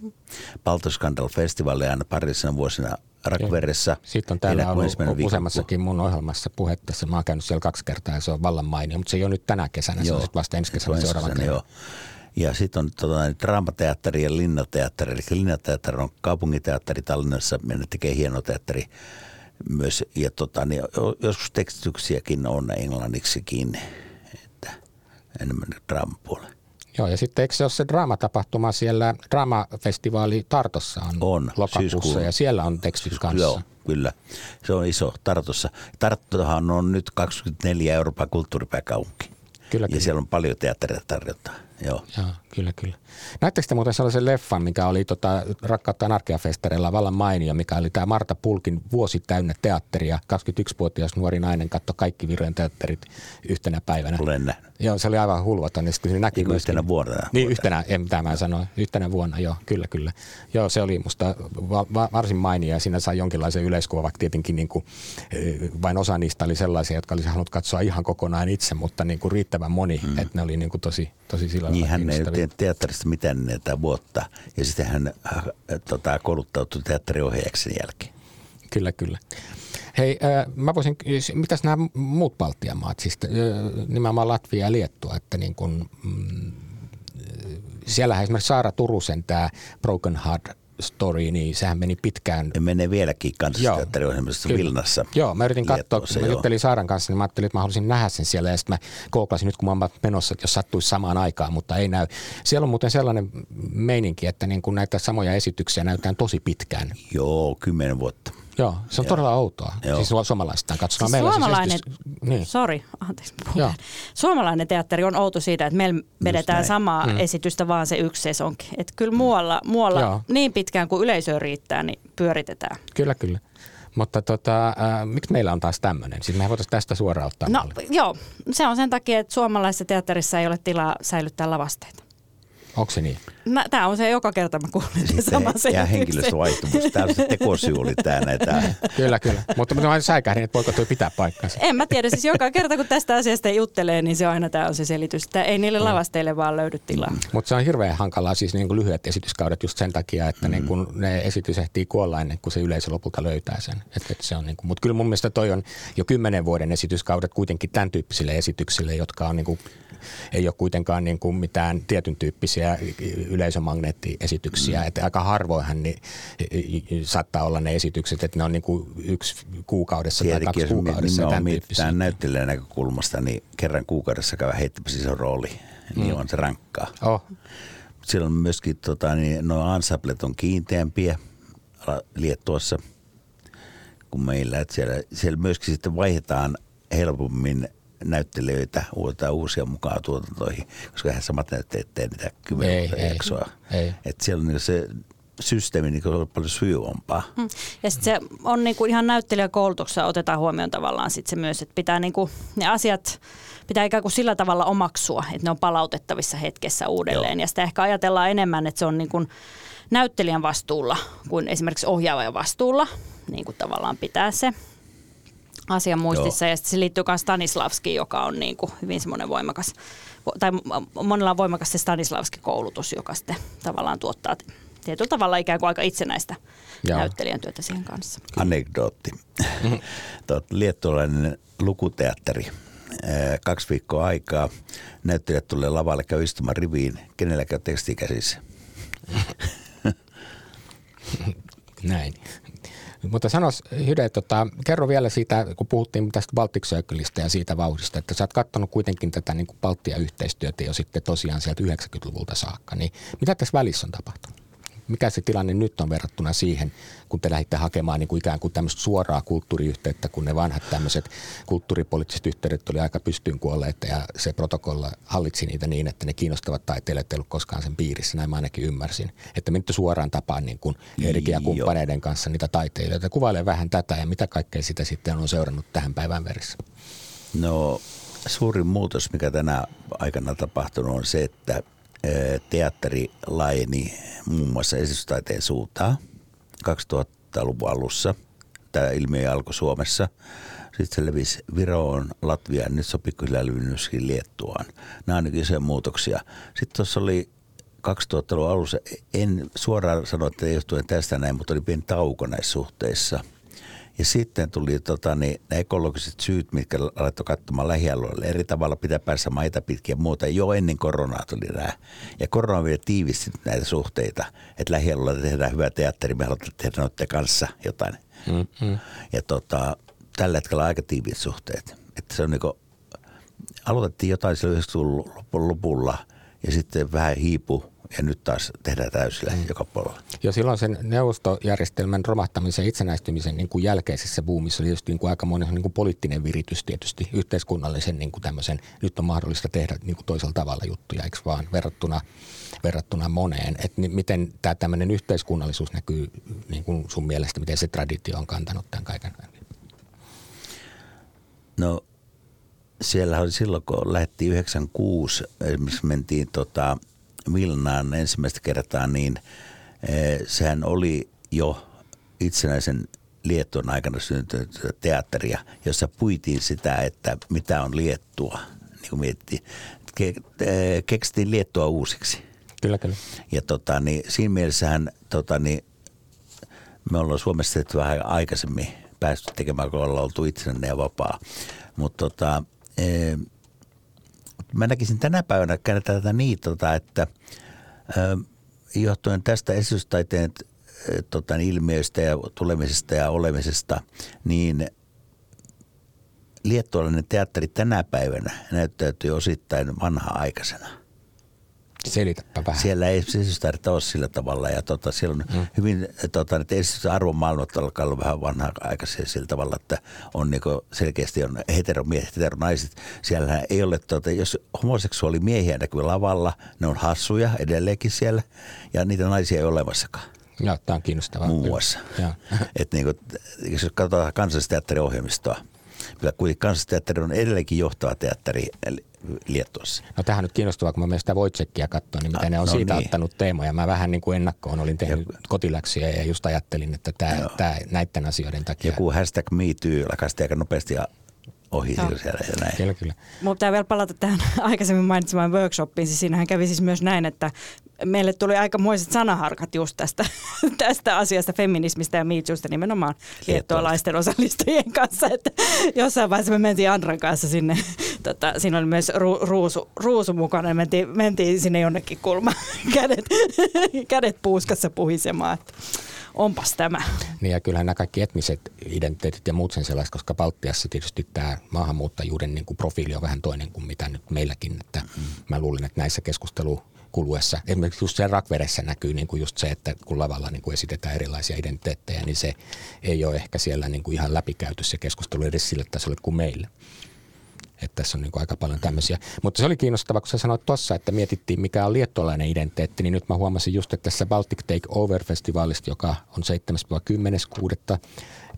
Baltoskandal festivaali aina parisena vuosina Rakveressa. Sitten on täällä ollut useammassakin mun ohjelmassa puhetta. Mä oon käynyt siellä kaksi kertaa ja se on vallan mainio, mutta se ei ole nyt tänä kesänä, joo. se on sitten vasta ensi kesänä seuraavan kesänä. Joo. Ja sitten on tota, draamateatteri ja linnateatteri. Eli linnateatteri on kaupunginteatteri Tallinnassa, meidän tekee hieno teatteri myös. Ja tota, niin joskus tekstityksiäkin on englanniksikin, enemmän draamapuolella. Joo, ja sitten eikö se ole se draamatapahtuma siellä, draamafestivaali Tartossa on, on lokakuussa syyskuun, ja siellä on tekstit kanssa. Joo, kyllä. Se on iso Tartossa. Tarttohan on nyt 24 Euroopan kulttuuripääkaupunki. Kyllä, ja kyllä. siellä on paljon teatteria tarjota. Joo. Joo, kyllä, kyllä. Näettekö te muuten sellaisen leffan, mikä oli tota, Rakkautta anarkiafestareilla vallan mainio, mikä oli tämä Marta Pulkin vuosi täynnä teatteria. 21-vuotias nuori nainen katsoi kaikki Virojen teatterit yhtenä päivänä. Olen nähnyt. Joo, se oli aivan hulvaton. Ja sitten se näki niin yhtenä vuonna. Niin, yhtenä, en mitä mä sanoin. Yhtenä vuonna, joo, kyllä, kyllä. Joo, se oli musta va- va- varsin mainio ja siinä sai jonkinlaisen yleiskuvan, vaikka tietenkin niin kuin, vain osa niistä oli sellaisia, jotka olisi halunnut katsoa ihan kokonaan itse, mutta niin kuin riittävän moni, mm. että ne oli niin kuin tosi, tosi sillä niin, hän ei tehnyt teatterista mitään näitä vuotta ja sitten hän äh, tota, kouluttautui teatteriohjaajaksi sen jälkeen. Kyllä, kyllä. Hei, äh, mä voisin, mitäs nämä muut Baltian maat, siis äh, nimenomaan Latvia ja Liettua, että niin kun, mm, siellähän esimerkiksi Saara Turusen tämä Broken Heart story, niin sehän meni pitkään. Ja menee vieläkin kansallisteatteriohjelmassa Vilnassa. Joo, mä yritin katsoa, kun mä juttelin Saaran kanssa, niin mä ajattelin, että mä haluaisin nähdä sen siellä. Ja sitten mä kooklasin nyt, kun mä oon menossa, että jos sattuisi samaan aikaan, mutta ei näy. Siellä on muuten sellainen meininki, että niin kuin näitä samoja esityksiä näytetään tosi pitkään. Joo, kymmenen vuotta. Joo, se on Joo. todella outoa. Joo. Siis suomalaistaan katsotaan. Siis suomalainen, siis niin. sorry, anteeksi Suomalainen teatteri on outo siitä, että meillä vedetään samaa mm. esitystä, vaan se yksi sesonki. Että kyllä muualla, muualla niin pitkään kuin yleisö riittää, niin pyöritetään. Kyllä, kyllä. Mutta tota, äh, miksi meillä on taas tämmöinen? Siis me voitaisiin tästä suoraan ottaa No malli. joo, se on sen takia, että suomalaisessa teatterissa ei ole tilaa säilyttää lavasteita. Onko se niin? Tämä on se joka kerta, mä kuulen Sitten sama Ja henkilöstövaihtumus. Tämä on se tekosyy oli tämä näitä. kyllä, kyllä. Mutta mä vain säikähdin, että voiko tuo pitää paikkansa. En mä tiedä. Siis joka kerta, kun tästä asiasta juttelee, niin se aina tämä on se selitys. Että ei niille mm. lavasteille vaan löydy tilaa. Mm. Mutta se on hirveän hankalaa siis niin kuin lyhyet esityskaudet just sen takia, että mm. niin kuin ne esitys ehtii kuolla ennen kuin se yleisö lopulta löytää sen. Et, et se on niin kuin, mutta kyllä mun mielestä toi on jo kymmenen vuoden esityskaudet kuitenkin tämän tyyppisille esityksille, jotka on niin kuin ei ole kuitenkaan niin kuin mitään tietyn tyyppisiä yleisömagneettiesityksiä. Mm. Että aika harvoinhan niin, saattaa olla ne esitykset, että ne on niin kuin yksi kuukaudessa Tietenkin, tai kaksi kuukaudessa. Jos mietitään näyttelijän näkökulmasta, niin kerran kuukaudessa käy heittämässä iso rooli, niin mm. on se rankkaa. Oh. Siellä on myöskin tota, niin, nuo ansamblet on kiinteämpiä Liettuassa kuin meillä. Että siellä, siellä myöskin sitten vaihdetaan helpommin näyttelijöitä uutta uusia mukaan tuotantoihin, koska eihän samat näyttelijät tee niitä kymmenen jaksoa. Ei, ei. Et siellä on niin se systeemi niin on paljon sujuvampaa. Mm. Ja sitten se on niin kuin ihan näyttelijäkoulutuksessa otetaan huomioon tavallaan sit se myös, että pitää niin kuin, ne asiat pitää ikään kuin sillä tavalla omaksua, että ne on palautettavissa hetkessä uudelleen. Joo. Ja sitä ehkä ajatellaan enemmän, että se on niin kuin näyttelijän vastuulla kuin esimerkiksi ohjaajan vastuulla, niin kuin tavallaan pitää se asia muistissa. Joo. Ja sitten se liittyy myös Stanislavskiin, joka on niin kuin hyvin semmoinen voimakas, tai monella on voimakas se Stanislavski-koulutus, joka sitten tavallaan tuottaa tietyllä tavalla ikään kuin aika itsenäistä Joo. näyttelijän työtä siihen kanssa. Anekdootti. Liettualainen lukuteatteri. Kaksi viikkoa aikaa näyttelijät tulee lavalle käy istumaan riviin. Kenelläkään teksti käsissä? Näin. Mutta sanos Hyde, tota, kerro vielä siitä, kun puhuttiin tästä Baltic Circleista ja siitä vauhdista, että sä oot katsonut kuitenkin tätä niin kuin Baltia-yhteistyötä jo sitten tosiaan sieltä 90-luvulta saakka, niin mitä tässä välissä on tapahtunut? Mikä se tilanne nyt on verrattuna siihen, kun te lähditte hakemaan niin kuin ikään kuin tämmöistä suoraa kulttuuriyhteyttä, kun ne vanhat tämmöiset kulttuuripoliittiset yhteydet oli aika pystyyn kuolleet ja se protokolla hallitsi niitä niin, että ne kiinnostavat taiteilijat ei ollut koskaan sen piirissä, näin mä ainakin ymmärsin. Että menette suoraan tapaan niin kuin Erikin ja kumppaneiden kanssa niitä taiteilijoita. Kuvaile vähän tätä ja mitä kaikkea sitä sitten on seurannut tähän päivän verissä. No suurin muutos, mikä tänä aikana tapahtunut on se, että teatteri laajeni muun muassa esitystaiteen suuntaan 2000-luvun alussa. Tämä ilmiö alkoi Suomessa. Sitten se levisi Viroon, Latviaan, nyt se on pikkuhiljaa myöskin Liettuaan. Nämä on isoja muutoksia. Sitten tuossa oli 2000-luvun alussa, en suoraan sano, että johtuen tästä näin, mutta oli pieni tauko näissä suhteissa – ja sitten tuli tota, niin, ne ekologiset syyt, mitkä laittoi katsomaan lähialueelle. Eri tavalla pitää päässä maita pitkiä ja muuta. Jo ennen koronaa tuli nämä. Ja korona vielä tiivisti näitä suhteita, että lähialueella tehdään hyvää teatteri, me halutaan tehdä noiden kanssa jotain. Mm-hmm. Ja tota, tällä hetkellä aika tiiviit suhteet. Että se on niin kuin, aloitettiin jotain silloin 90-luvun lopulla ja sitten vähän hiipu ja nyt taas tehdään täysillä mm. joka puolella. Jo silloin sen neuvostojärjestelmän romahtamisen ja itsenäistymisen niin kuin jälkeisessä buumissa oli just niin kuin aika monen niin kuin poliittinen viritys tietysti yhteiskunnallisen niin kuin tämmöisen, nyt on mahdollista tehdä niin kuin toisella tavalla juttuja, eikö vaan verrattuna, verrattuna moneen. Että miten tämä tämmöinen yhteiskunnallisuus näkyy niin kuin sun mielestä, miten se traditio on kantanut tämän kaiken? No siellä oli silloin, kun lähdettiin 96, esimerkiksi mentiin tota, Vilnaan ensimmäistä kertaa, niin eh, sehän oli jo itsenäisen Liettuan aikana syntynyt teatteria, jossa puitiin sitä, että mitä on Liettua. Niin kuin miettii, ke- keksittiin Liettua uusiksi. Kyllä, kyllä. Ja tota, niin, siinä mielessähän tota, niin, me ollaan Suomessa vähän aikaisemmin päästy tekemään, kun ollaan oltu itsenäinen ja vapaa. Mutta tota, eh, mä näkisin tänä päivänä käännetään tätä niin, tota, että ö, johtuen tästä esitystaiteen tota, ilmiöistä ja tulemisesta ja olemisesta, niin liettualainen teatteri tänä päivänä näyttäytyy osittain vanha-aikaisena – Selitäpä vähän. Siellä ei sisäistaidetta ole sillä tavalla ja tota, siellä on mm. hyvin, tota, että arvomaailmat alkaa olla vähän vanha-aikaisia sillä tavalla, että on niinku selkeästi on heteromiehet, heteronaiset. Siellä ei ole, tota, jos homoseksuaali miehiä näkyy lavalla, ne on hassuja edelleenkin siellä ja niitä naisia ei ole olemassakaan. Joo, tämä on kiinnostavaa. Muun muassa. että niinku, jos katsotaan kansallisteatteriohjelmistoa, kyllä kuitenkin kansallisteatteri on edelleenkin johtava teatteri Liettuassa. No tähän nyt kiinnostavaa, kun mä menen sitä Wojciekia katsoa, niin mitä no, ne on no siitä niin. ottanut teemoja. Mä vähän niin kuin ennakkoon olin tehnyt ja, kotiläksyjä ja just ajattelin, että tämä, tämä näiden asioiden takia. Joku hashtag MeToo lakasti aika nopeasti ja ohi no. siellä ja näin. Kyllä, kyllä. Mutta pitää vielä palata tähän aikaisemmin mainitsemaan workshopiin. Siis siinähän kävi siis myös näin, että meille tuli aikamoiset sanaharkat just tästä, tästä asiasta, feminismistä ja miitsusta nimenomaan liettualaisten osallistujien kanssa. Että jossain vaiheessa me mentiin Andran kanssa sinne, tota, siinä oli myös ru, ruusu, ruusu mukana, mentiin, mentiin sinne jonnekin kulmaan, kädet, kädet puuskassa puhisemaan. Että onpas tämä. Niin ja kyllähän nämä kaikki etniset identiteetit ja muut sen sellaiset, koska Baltiassa tietysti tämä maahanmuuttajuuden niin kuin profiili on vähän toinen kuin mitä nyt meilläkin. Että mm. Mä luulen, että näissä keskustelu kuluessa. Esimerkiksi just siellä rakveressä näkyy niin kuin just se, että kun lavalla niin kuin esitetään erilaisia identiteettejä, niin se ei ole ehkä siellä niin kuin ihan läpikäyty se keskustelu edes sille tasolle kuin meillä. Että tässä on niin kuin aika paljon tämmöisiä. Mutta se oli kiinnostavaa, kun sä sanoit tuossa, että mietittiin mikä on liettualainen identiteetti, niin nyt mä huomasin just, että tässä Baltic Take Over-festivaalista, joka on 7.10.6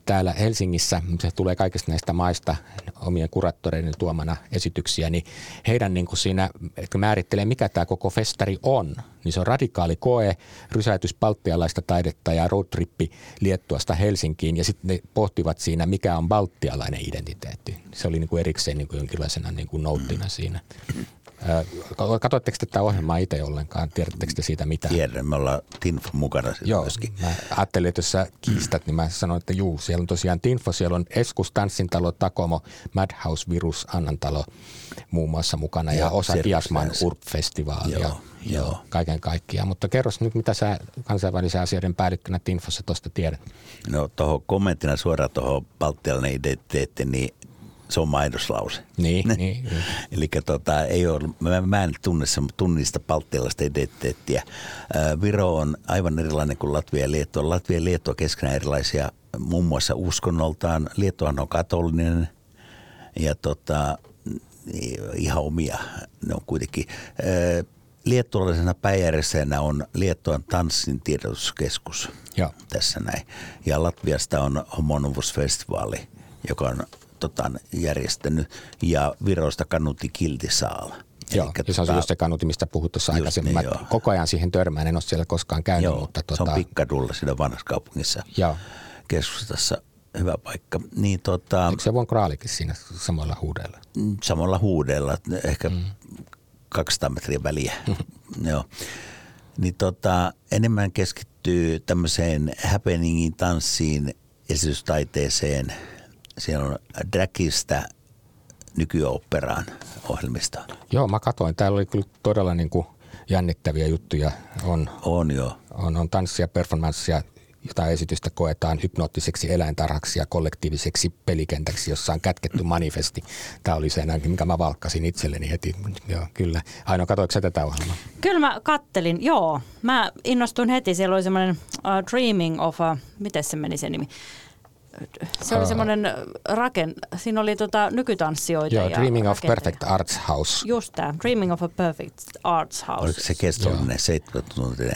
täällä Helsingissä, se tulee kaikista näistä maista omien kuraattoreiden tuomana esityksiä, niin heidän niin kuin siinä, että määrittelee mikä tämä koko festari on, niin se on radikaali koe, rysäytys baltialaista taidetta ja roadtrippi Liettuasta Helsinkiin ja sitten ne pohtivat siinä, mikä on baltialainen identiteetti. Se oli niin kuin erikseen niin kuin jonkinlaisena niin kuin nouttina siinä. Katoitteko tätä ohjelmaa itse ollenkaan? Tiedättekö te siitä mitä? Tiedän, me ollaan Tinfo mukana Joo, myöskin. Mä ajattelin, että jos sä kiistät, niin mä sanoin, että juu, siellä on tosiaan Tinfo, siellä on Eskus, Tanssintalo, Takomo, Madhouse, Virus, Annantalo muun muassa mukana ja, ja osa Diasman Urp-festivaalia. Joo, joo. Kaiken kaikkiaan. Mutta kerros nyt, mitä sä kansainvälisen asioiden päällikkönä Tinfossa tuosta tiedät? No tuohon kommenttina suoraan tuohon Baltialainen identiteetti, niin se on mainoslause. Niin, niin. niin. Eli tota, ei ole, mä, mä en tunne tunnista palttialaista identiteettiä. Viro on aivan erilainen kuin Latvia ja Liettua. Latvia ja Liettua keskenään erilaisia muun muassa uskonnoltaan. Liettuahan on katolinen ja tota, ihan omia. Ne on kuitenkin. Liettualaisena pääjärjestäjänä on Liettuan tanssin tiedotuskeskus ja. tässä näin. Ja Latviasta on Homonovus-festivaali, joka on tota, järjestänyt ja Virosta Kanuti Kiltisaala. Joo, Elikkä, ja se on tota, just se kanuti, mistä puhut tuossa aikaisemmin. Niin, Mä koko ajan siihen törmään, en ole siellä koskaan käynyt. Joo, mutta se tota... on pikkadulla siinä vanhassa kaupungissa joo. keskustassa hyvä paikka. Niin, tota, Eikö se Von Kraalikin siinä samalla huudella? Mm, samalla huudella, ehkä mm. 200 metriä väliä. Joo. Niin tota, enemmän keskittyy tämmöiseen happeningin, tanssiin, esitystaiteeseen – siellä on dragista nykyoperaan ohjelmista. Joo, mä katsoin. Täällä oli kyllä todella niin kuin jännittäviä juttuja. On, on joo. On, on tanssia, performanssia, jota esitystä koetaan hypnoottiseksi eläintarhaksi ja kollektiiviseksi pelikentäksi, jossa on kätketty manifesti. Tämä oli se mikä mä valkkasin itselleni heti. Joo, kyllä. Aino, katsoitko sä tätä ohjelmaa? Kyllä mä kattelin, joo. Mä innostuin heti. Siellä oli semmoinen uh, Dreaming of a, miten se meni se nimi? Se oli semmoinen raken, siinä oli tota nykytanssijoita. Joo, ja Dreaming of Perfect Arts House. Just tämä, Dreaming of a Perfect Arts House. Oliko se kestollinen seitsemän tuntia?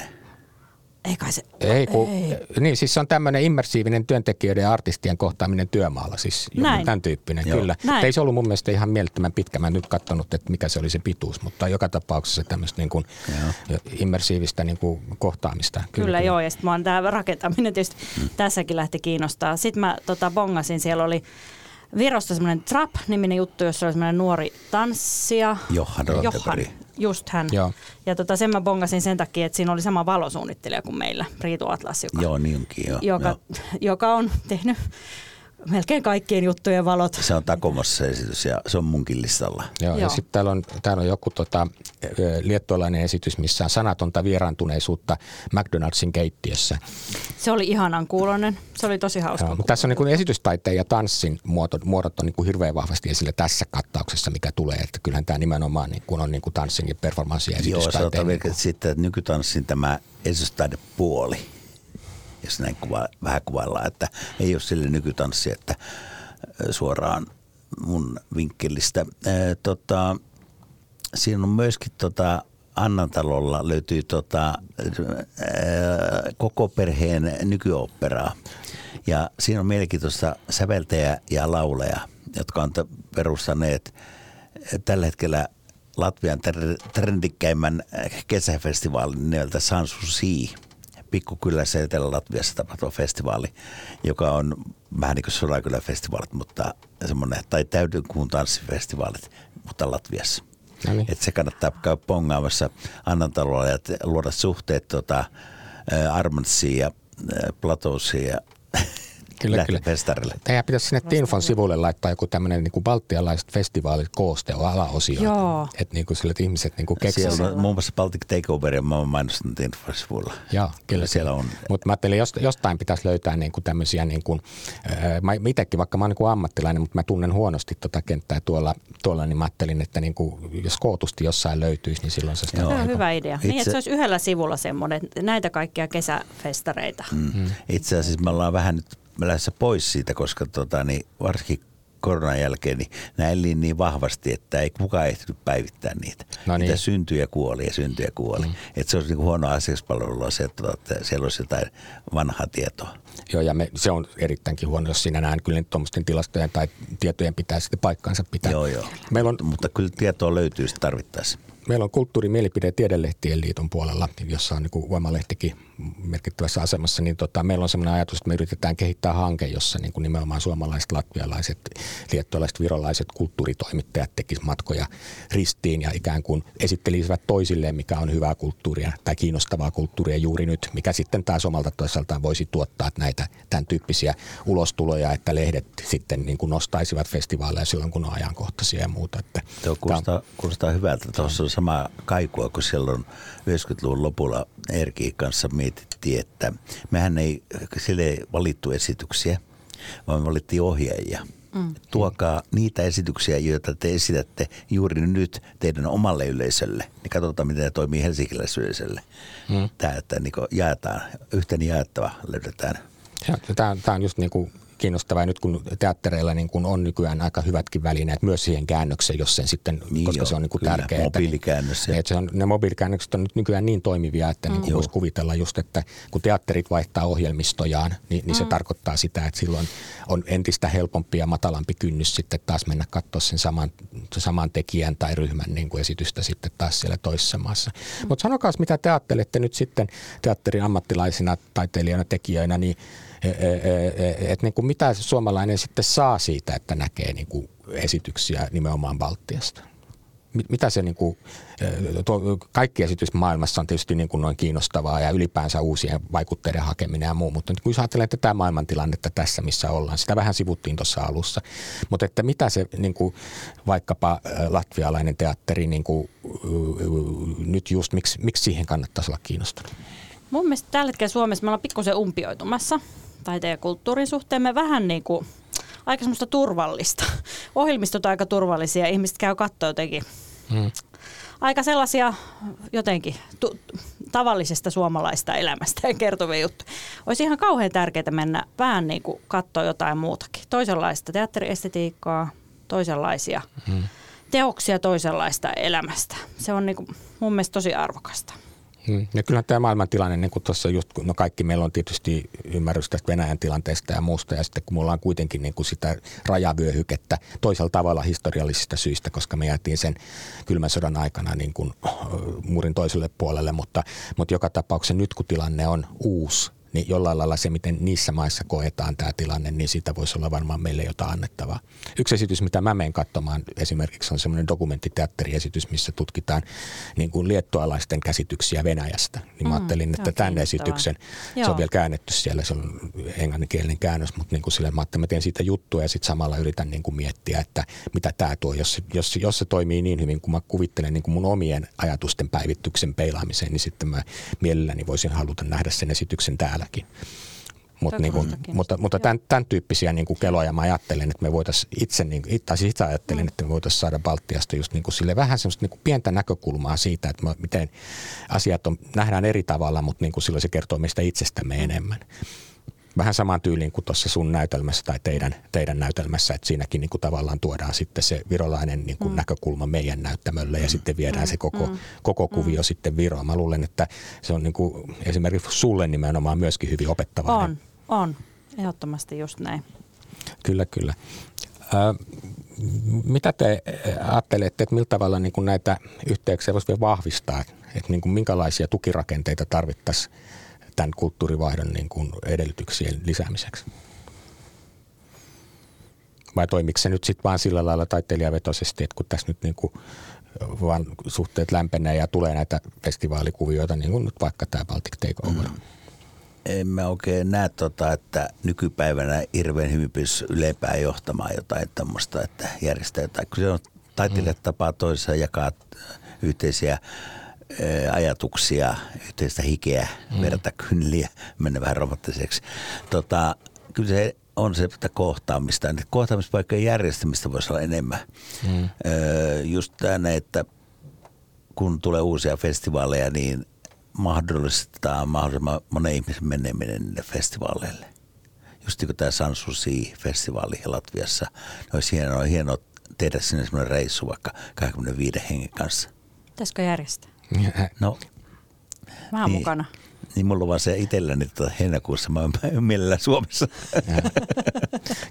Ei kai se. Ei, kun, ei. Niin, siis se on tämmöinen immersiivinen työntekijöiden ja artistien kohtaaminen työmaalla. Siis Näin. tämän tyyppinen, Joo. kyllä. Näin. Ei se ollut mun mielestä ihan mielettömän pitkä. Mä en nyt katsonut, että mikä se oli se pituus, mutta joka tapauksessa tämmöistä niin kuin immersiivistä niin kuin kohtaamista. Kyllä, kyllä, kyllä. joo. Ja sitten tämä rakentaminen tietysti hmm. tässäkin lähti kiinnostaa. Sitten mä tota, bongasin, siellä oli Virosta semmoinen Trap-niminen juttu, jossa oli semmoinen nuori tanssija. Johan Johan, just hän. Joo. Ja tota, sen mä bongasin sen takia, että siinä oli sama valosuunnittelija kuin meillä, Riitu Atlas, joka, joo, niin onkin, joo. Joka, joo. joka on tehnyt melkein kaikkien juttujen valot. Se on Takomassa esitys ja se on munkin listalla. Joo, Joo. ja sitten täällä on, täällä on joku tota, liettualainen esitys, missä on sanatonta vieraantuneisuutta McDonaldsin keittiössä. Se oli ihanan kuulonen. Se oli tosi hauska. Joo, tässä on niin esitystaiteen ja tanssin muodot, muodot on niin kuin hirveän vahvasti esille tässä kattauksessa, mikä tulee. Että kyllähän tämä nimenomaan niin kuin on niin kuin tanssin ja performanssin ja esitystaiteen. Joo, se on niin sitten, että nykytanssin tämä esitystaidepuoli – jos näin kuva, vähän kuvaillaan, että ei ole sille nykytanssi, että suoraan mun vinkkelistä. tota, siinä on myöskin tota, Annantalolla löytyy tota, ää, koko perheen nykyoperaa. Ja siinä on mielenkiintoista säveltäjä ja lauleja, jotka on perustaneet tällä hetkellä Latvian trendikkäimmän kesäfestivaalin nimeltä Sansu Sea – pikkukylässä Etelä-Latviassa tapahtuva festivaali, joka on vähän niin kuin Sodankylä-festivaalit, mutta semmoinen, tai täydenkuun tanssifestivaalit, mutta Latviassa. No niin. Että se kannattaa käydä pongaamassa Annantalolla ja luoda suhteet tota, Armandsiin ja Platousiin ja Kyllä, kyllä. festarille. Teidän pitäisi sinne Tinfon sivuille laittaa joku tämmöinen niin baltialaiset festivaalit kooste alaosio. Joo. Että niin kuin sille, että ihmiset niin keksisivät. Siellä on muun muassa Baltic Takeover ja mä oon mainostanut Tinfon sivuilla. Joo, kyllä. Siellä on. Mutta mä ajattelin, että jostain pitäisi löytää niin kuin tämmöisiä, niin kuin, äh, mä itsekin vaikka mä oon niin ammattilainen, mutta mä tunnen huonosti tota kenttää tuolla, tuolla niin mä ajattelin, että niin kuin, jos kootusti jossain löytyisi, niin silloin se sitä... on hyvä idea. Itse... Niin, että se olisi yhdellä sivulla semmoinen, näitä kaikkia kesäfestareita. Mm. Itse asiassa me ollaan vähän nyt lähdössä pois siitä, koska tota, niin varsinkin koronan jälkeen, niin näin niin, niin vahvasti, että ei kukaan ehtinyt päivittää niitä. No niin. Niitä syntyi ja kuoli ja syntyi ja kuoli. Mm. Että se olisi niin huono asiakaspalvelua se, että siellä olisi jotain vanhaa tietoa. Joo, ja me, se on erittäinkin huono, jos sinä näen kyllä tuommoisten tilastojen tai tietojen pitää sitten paikkansa pitää. Joo, joo. Meillä on, mutta kyllä tietoa löytyy tarvittaessa meillä on kulttuuri-, mielipide- ja tiedelehtien liiton puolella, jossa on niin voimalehtikin merkittävässä asemassa, niin tota, meillä on sellainen ajatus, että me yritetään kehittää hanke, jossa niin kuin nimenomaan suomalaiset, latvialaiset, liettualaiset, virolaiset kulttuuritoimittajat tekisivät matkoja ristiin ja ikään kuin esittelisivät toisilleen, mikä on hyvää kulttuuria tai kiinnostavaa kulttuuria juuri nyt, mikä sitten taas omalta toisaaltaan voisi tuottaa näitä tämän tyyppisiä ulostuloja, että lehdet sitten niin kuin nostaisivat festivaaleja silloin, kun on ajankohtaisia ja muuta. Että Tuo kuulostaa, kuulostaa hyvältä. Tuossa on sama kaikua kuin silloin 90-luvun lopulla Erki kanssa mietittiin, että mehän ei sille valittu esityksiä, vaan me valittiin ohjaajia. Mm. Tuokaa niitä esityksiä, joita te esitätte juuri nyt teidän omalle yleisölle. Niin katsotaan, miten ne toimii helsinkiläiselle yleisölle. Mm. Tämä, että niin jaetaan, yhteen jaettava löydetään. Tämä, tämä on just niin kuin kiinnostavaa nyt kun teattereilla niin kun on nykyään aika hyvätkin välineet myös siihen käännökseen, jos sen sitten, niin koska joo, se on niin kuin kyllä, tärkeää. Mobiilikäännös. Että, että se on, ne mobiilikäännökset on nyt nykyään niin toimivia, että mm. niin voisi kuvitella just, että kun teatterit vaihtaa ohjelmistojaan, niin, niin se mm. tarkoittaa sitä, että silloin on entistä helpompi ja matalampi kynnys sitten taas mennä katsoa sen saman, saman tekijän tai ryhmän niin kuin esitystä sitten taas siellä toisessa maassa. Mm. Mutta sanokaa, mitä te ajattelette nyt sitten teatterin ammattilaisina, taiteilijana, tekijöinä, niin että niin kuin mitä suomalainen sitten saa siitä, että näkee niin kuin esityksiä nimenomaan Baltiasta? Mitä se niin kuin, tuo, kaikki esitys maailmassa on tietysti niin kuin noin kiinnostavaa ja ylipäänsä uusien vaikutteiden hakeminen ja muu, mutta kun ajattelee tätä maailmantilannetta tässä, missä ollaan, sitä vähän sivuttiin tuossa alussa, mutta että mitä se niin kuin, vaikkapa latvialainen teatteri niin kuin, nyt just, miksi, miksi siihen kannattaisi olla kiinnostunut? Mun mielestä tällä hetkellä Suomessa me ollaan pikkusen umpioitumassa taiteen ja kulttuurin suhteen me vähän niin kuin aika semmoista turvallista. Ohjelmistot aika turvallisia, ihmiset käy katsoa jotenkin. Hmm. Aika sellaisia jotenkin tu- tavallisesta suomalaista elämästä ja kertovia juttuja. Olisi ihan kauhean tärkeää mennä vähän niin kuin katsoa jotain muutakin. Toisenlaista teatteriestetiikkaa, toisenlaisia hmm. teoksia toisenlaista elämästä. Se on niin kuin mun mielestä tosi arvokasta. Hmm. Ja kyllähän tämä maailmantilanne, niin kuin tuossa just, no kaikki meillä on tietysti ymmärrys tästä Venäjän tilanteesta ja muusta, ja sitten kun me ollaan kuitenkin niin kuin sitä rajavyöhykettä toisella tavalla historiallisista syistä, koska me jäätiin sen kylmän sodan aikana niin kuin muurin toiselle puolelle, mutta, mutta joka tapauksessa nyt kun tilanne on uusi, niin jollain lailla se, miten niissä maissa koetaan tämä tilanne, niin siitä voisi olla varmaan meille jotain annettavaa. Yksi esitys, mitä mä menen katsomaan esimerkiksi on semmoinen dokumenttiteatteriesitys, missä tutkitaan niin kuin liettualaisten käsityksiä Venäjästä. Niin mä mm, ajattelin, että tämän esityksen, Joo. se on vielä käännetty siellä, se on englanninkielinen käännös, mutta niin kuin sille, mä ajattelin, mä teen siitä juttua ja sitten samalla yritän niin kuin miettiä, että mitä tämä tuo, jos, jos, jos se toimii niin hyvin kuin mä kuvittelen niin kuin mun omien ajatusten päivityksen peilaamiseen, niin sitten mä mielelläni voisin haluta nähdä sen esityksen täällä sielläkin. Mut niin kuin, mutta mutta tämän, tämän tyyppisiä niin kuin keloja mä ajattelen, että me voitaisiin itse, niin, tai siis itse ajattelen, mm. että me voitaisiin saada Baltiasta just niin kuin sille vähän semmoista niin kuin pientä näkökulmaa siitä, että me, miten asiat on, nähdään eri tavalla, mutta niin kuin silloin se kertoo meistä itsestämme enemmän vähän samaan tyyliin kuin tuossa sun näytelmässä tai teidän, teidän näytelmässä, että siinäkin niin kuin tavallaan tuodaan sitten se virolainen niin kuin mm. näkökulma meidän näyttämölle ja mm. sitten viedään mm. se koko, mm. koko kuvio mm. sitten Viroon. Mä luulen, että se on niin kuin esimerkiksi sulle nimenomaan myöskin hyvin opettavaa. On, on. Ehdottomasti just näin. Kyllä, kyllä. Ö, mitä te ajattelette, että millä tavalla niin kuin näitä yhteyksiä voisi vielä vahvistaa? Että niin kuin minkälaisia tukirakenteita tarvittaisiin tämän kulttuurivaihdon niin kuin edellytyksien lisäämiseksi? Vai toimiko se nyt sitten vaan sillä lailla taiteilijavetoisesti, että kun tässä nyt niin kuin vaan suhteet lämpenee ja tulee näitä festivaalikuvioita, niin kuin nyt vaikka tämä Baltic Takeover? Mm. En mä oikein näe, tota, että nykypäivänä hirveän hyvin pystyisi ylempään johtamaan jotain tämmöistä, että järjestää jotain. Kun se on taiteilijat mm. tapaa toisessa jakaa yhteisiä ajatuksia, yhteistä hikeä, mm. verta kynliä, mennä vähän romanttiseksi. Tota, kyllä se on se että kohtaamista. Kohtaamispaikkojen järjestämistä voisi olla enemmän. Mm. Öö, just tänne, että kun tulee uusia festivaaleja, niin mahdollistetaan mahdollisimman monen ihmisen meneminen niille festivaaleille. just niin kuin tämä Sansusi-festivaali Latviassa, niin olisi hienoa, hienoa tehdä sinne semmoinen reissu vaikka 25 hengen kanssa. Pitäisikö järjestää? No, Mä oon Niin. mukana. Niin mulla on vaan se itselläni tota heinäkuussa, mä oon mielellään Suomessa.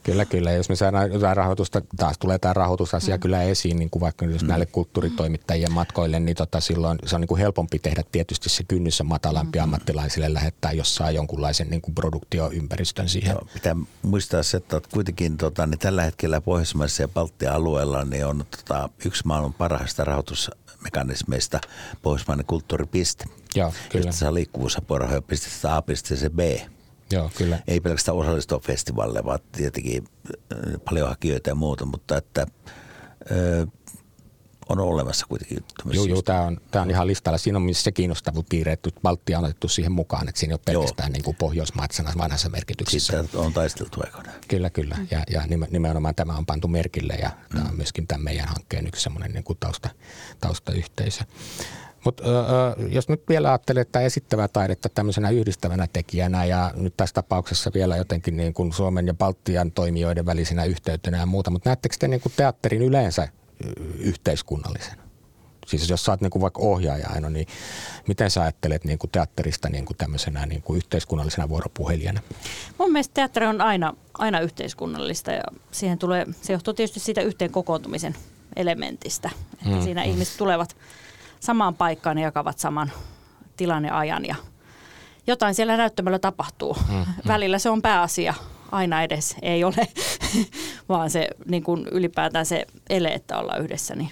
Kyllä, kyllä. Jos me saadaan jotain rahoitusta, taas tulee tämä rahoitusasia mm. kyllä esiin, niin kuin vaikka jos näille kulttuuritoimittajien matkoille, niin tota silloin se on niin kuin helpompi tehdä tietysti se kynnys on matalampi mm. ammattilaisille lähettää, jos saa jonkunlaisen niin kuin produktioympäristön siihen. Joo, pitää muistaa se, että kuitenkin tota, niin tällä hetkellä Pohjoismaissa ja Baltian alueella niin on tota, yksi maailman parhaista rahoitusmekanismeista Pohjoismainen kulttuuripiste. Joo, kyllä. Josta saa liikkuvuusapurahoja pisteestä A pisteeseen B. Joo, kyllä. Ei pelkästään osallistua festivaalille, vaan tietenkin äh, paljon hakijoita ja muuta, mutta että ö, on olemassa kuitenkin Joo, joo, tämä on, tämä on ihan listalla. Siinä on myös se kiinnostava piirre, että Baltia on otettu siihen mukaan, että siinä ei ole Joo. pelkästään niin kuin Pohjoismaat sana vanhassa merkityksessä. Siitä on taisteltu aikoinaan. Kyllä, kyllä. Ja, ja nime- nimenomaan tämä on pantu merkille ja tämä on myöskin tämän meidän hankkeen yksi semmoinen niin kuin tausta, taustayhteisö. Mutta jos nyt vielä ajattelee tätä esittävää taidetta tämmöisenä yhdistävänä tekijänä ja nyt tässä tapauksessa vielä jotenkin niin kuin Suomen ja Baltian toimijoiden välisenä yhteytenä ja muuta, mutta näettekö te niin kuin teatterin yleensä ö, yhteiskunnallisena? Siis jos sä oot niin kuin vaikka ohjaaja Aino, niin miten sä ajattelet niin kuin teatterista niin kuin tämmöisenä niin kuin yhteiskunnallisena vuoropuhelijana? Mun mielestä teatteri on aina, aina yhteiskunnallista ja siihen tulee, se johtuu tietysti siitä yhteen kokoontumisen elementistä. Että Mm, siinä ihmiset tulevat samaan paikkaan ja jakavat saman tilanneajan ja jotain siellä näyttämällä tapahtuu. Välillä se on pääasia, aina edes ei ole, vaan se niin kuin ylipäätään se ele, että ollaan yhdessä, niin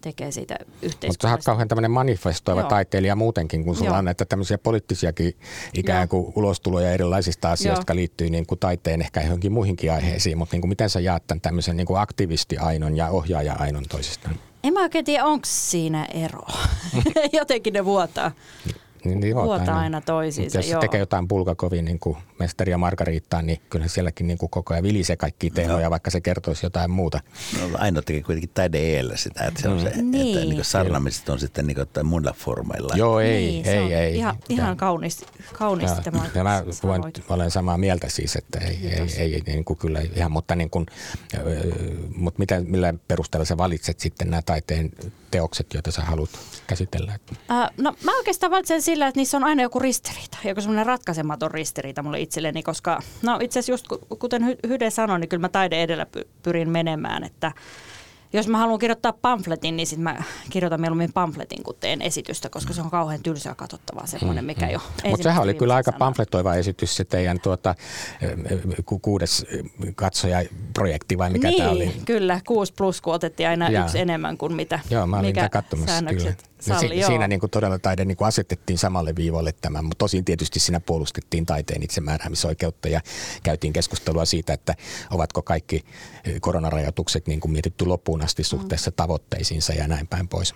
tekee siitä Mutta sä oot kauhean tämmöinen manifestoiva Joo. taiteilija muutenkin, kun sulla Joo. on näitä tämmöisiä poliittisiakin ikään kuin ulostuloja erilaisista asioista, Joo. jotka liittyy niin kuin taiteen ehkä johonkin muihinkin aiheisiin, mutta niin kuin miten sä jaat tämän tämmöisen niin kuin aktivisti-ainon ja ohjaaja-ainon toisistaan? En mä oikein tiedä, onko siinä eroa. Jotenkin ne vuotaa. Niin, niin Vuotaa aina toisiinsa, Jos se joo. tekee jotain Bulgakovin niin kuin mestari ja Margariittaa, niin kyllä sielläkin niin kuin koko ajan vilisee kaikki teemoja, vaikka se kertoisi jotain muuta. No, aina tekee kuitenkin taide eellä sitä, että se on se, että Niin. niin sarnamiset on sitten niin kuin muilla formeilla. Joo, ei, niin, se ei, on ei. Ihan, ihan kaunis, kaunis Joo, tämä ja mä voin, olen samaa mieltä siis, että ei, ei, ei, ei niin kuin kyllä ihan, mutta, niin kuin, mutta mitä, millä perusteella sä valitset sitten nämä taiteen teokset, joita sä haluat käsitellä? Äh, no mä oikeastaan valitsen sillä, että niissä on aina joku ristiriita, joku semmoinen ratkaisematon ristiriita mulle itselleni, koska no itse asiassa just ku- kuten Hy- Hyde sanoi, niin kyllä mä taide edellä py- pyrin menemään, että jos mä haluan kirjoittaa pamfletin, niin sitten mä kirjoitan mieluummin pamfletin, kun teen esitystä, koska se on kauhean tylsää katsottavaa semmoinen, mikä jo Mutta sehän oli kyllä aika pamfletoiva esitys se teidän tuota, kuudes katsojaprojekti vai mikä niin, tämä oli? kyllä. 6 plus, kun otettiin aina Jaa. yksi enemmän kuin mitä Joo, mä olin mikä katsomassa kyllä. säännökset salli. si- joo. siinä niin kuin todella taide niin kuin asetettiin samalle viivalle tämän, mutta tosin tietysti siinä puolustettiin taiteen itsemääräämisoikeutta ja käytiin keskustelua siitä, että ovatko kaikki eh, koronarajoitukset niin kuin mietitty loppuun asti suhteessa tavoitteisiinsa ja näin päin pois.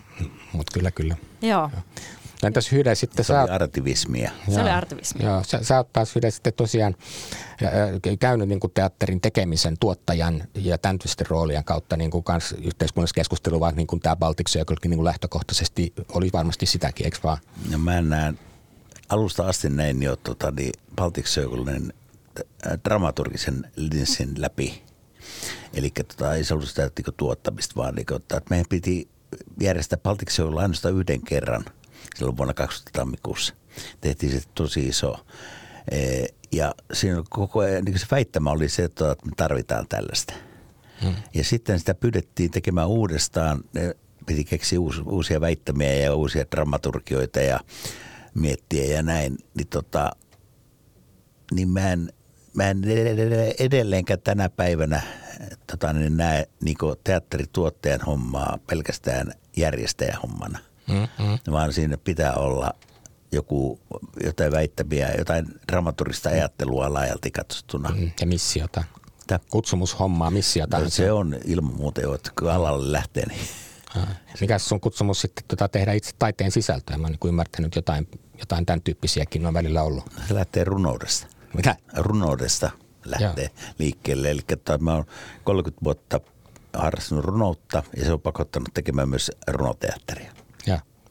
Mutta kyllä, kyllä. Joo, No Entäs Hyde sitten Se sä... oli artivismia. se oli Joo. artivismi. Joo, sä, sä oot taas Hyde sitten tosiaan ä, ä, käynyt niin kuin teatterin tekemisen, tuottajan ja tämän roolien kautta niin kuin kans yhteiskunnallisessa keskustelua, vaan niin kuin tämä Baltic Circle niin kuin lähtökohtaisesti oli varmasti sitäkin, eikö vaan? Ja mä näen, alusta asti näin jo tota, niin Baltic Circlen äh, dramaturgisen linssin läpi. Eli tota, ei se ollut sitä niin tuottamista, vaan niin kuin, että meidän piti järjestää Baltic Circle ainoastaan yhden kerran silloin vuonna 2000 tammikuussa. Tehtiin se tosi iso. Eh, Ja siinä koko ajan niin se väittämä oli se, että me tarvitaan tällaista. Hmm. Ja sitten sitä pyydettiin tekemään uudestaan. Ne piti keksiä uus, uusia väittämiä ja uusia dramaturgioita ja miettiä ja näin. Niin, tota, niin mä en, mä en edelleenkään tänä päivänä tota, niin näe niin teatterituottajan hommaa pelkästään järjestäjän hommana. Mm-hmm. Vaan siinä pitää olla joku, jotain väittämiä, jotain dramaturgista ajattelua laajalti katsottuna. Mm, Ja missiota. Tää- Kutsumushommaa, missiota. No, se on ilman muuta jo, että kun alalle lähtee, niin Mikä sun kutsumus sitten tota, tehdä itse taiteen sisältöä? Mä oon niin ymmärtänyt jotain, jotain tämän tyyppisiäkin on välillä ollut. se lähtee runoudesta. Mitä? Runoudesta lähtee Joo. liikkeelle. Eli että mä oon 30 vuotta harrastanut runoutta ja se on pakottanut tekemään myös runoteatteria.